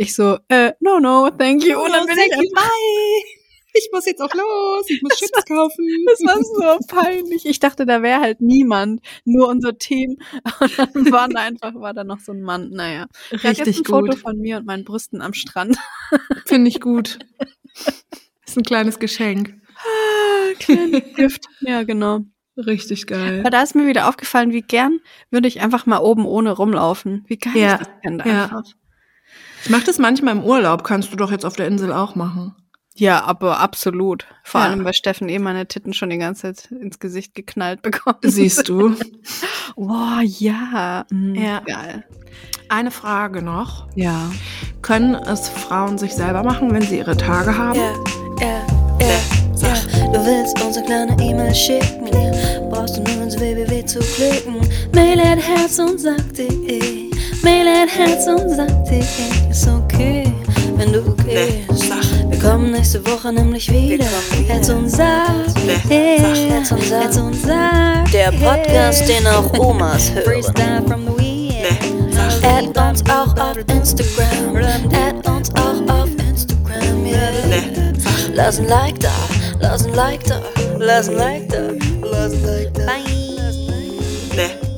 ich so, äh, no, no, thank you. Und dann bin ich einfach bye. Ich muss jetzt auch los. Ich muss [LAUGHS] Chips kaufen. Das war so peinlich. Ich dachte, da wäre halt niemand, nur unser Team. [LAUGHS] Und dann war da einfach, war da noch so ein Mann. Naja, ich hab jetzt Richtig ein Foto gut. von mir und meinen Brüsten am Strand. [LAUGHS] Finde ich gut. Ist ein kleines Geschenk. Kleines Gift. Ja, genau. Richtig geil. Aber da ist mir wieder aufgefallen, wie gern würde ich einfach mal oben ohne rumlaufen. Wie geil Ja, ich das fände ja. einfach. Ich mache das manchmal im Urlaub. Kannst du doch jetzt auf der Insel auch machen. Ja, aber absolut. Vor Ja. allem, weil Steffen eh meine Titten schon die ganze Zeit ins Gesicht geknallt bekommt. Siehst du. [LAUGHS] Boah, ja. Mhm, Ja. Geil. Eine Frage noch. Ja. Können es Frauen sich selber machen, wenn sie ihre Tage haben? Ja, ja, ja, ja. Du willst uns eine kleine E-Mail schicken. Brauchst du nur ins www zu klicken. Mail at herz und sag.de. Mail at herz und sag.de. Ist okay, wenn du gehst. Wir kommen nächste Woche nämlich wieder. Herz und sagt. Herz und sagt. Herz und sagt. Der Podcast, den auch Omas hören. Freestyle from the weekend. Add uns auch auf Instagram. Add uns auch auf Instagram, yeah. Lass ein Like da, lass ein Like da, lass ein Like da, lass ein Like da. Bye.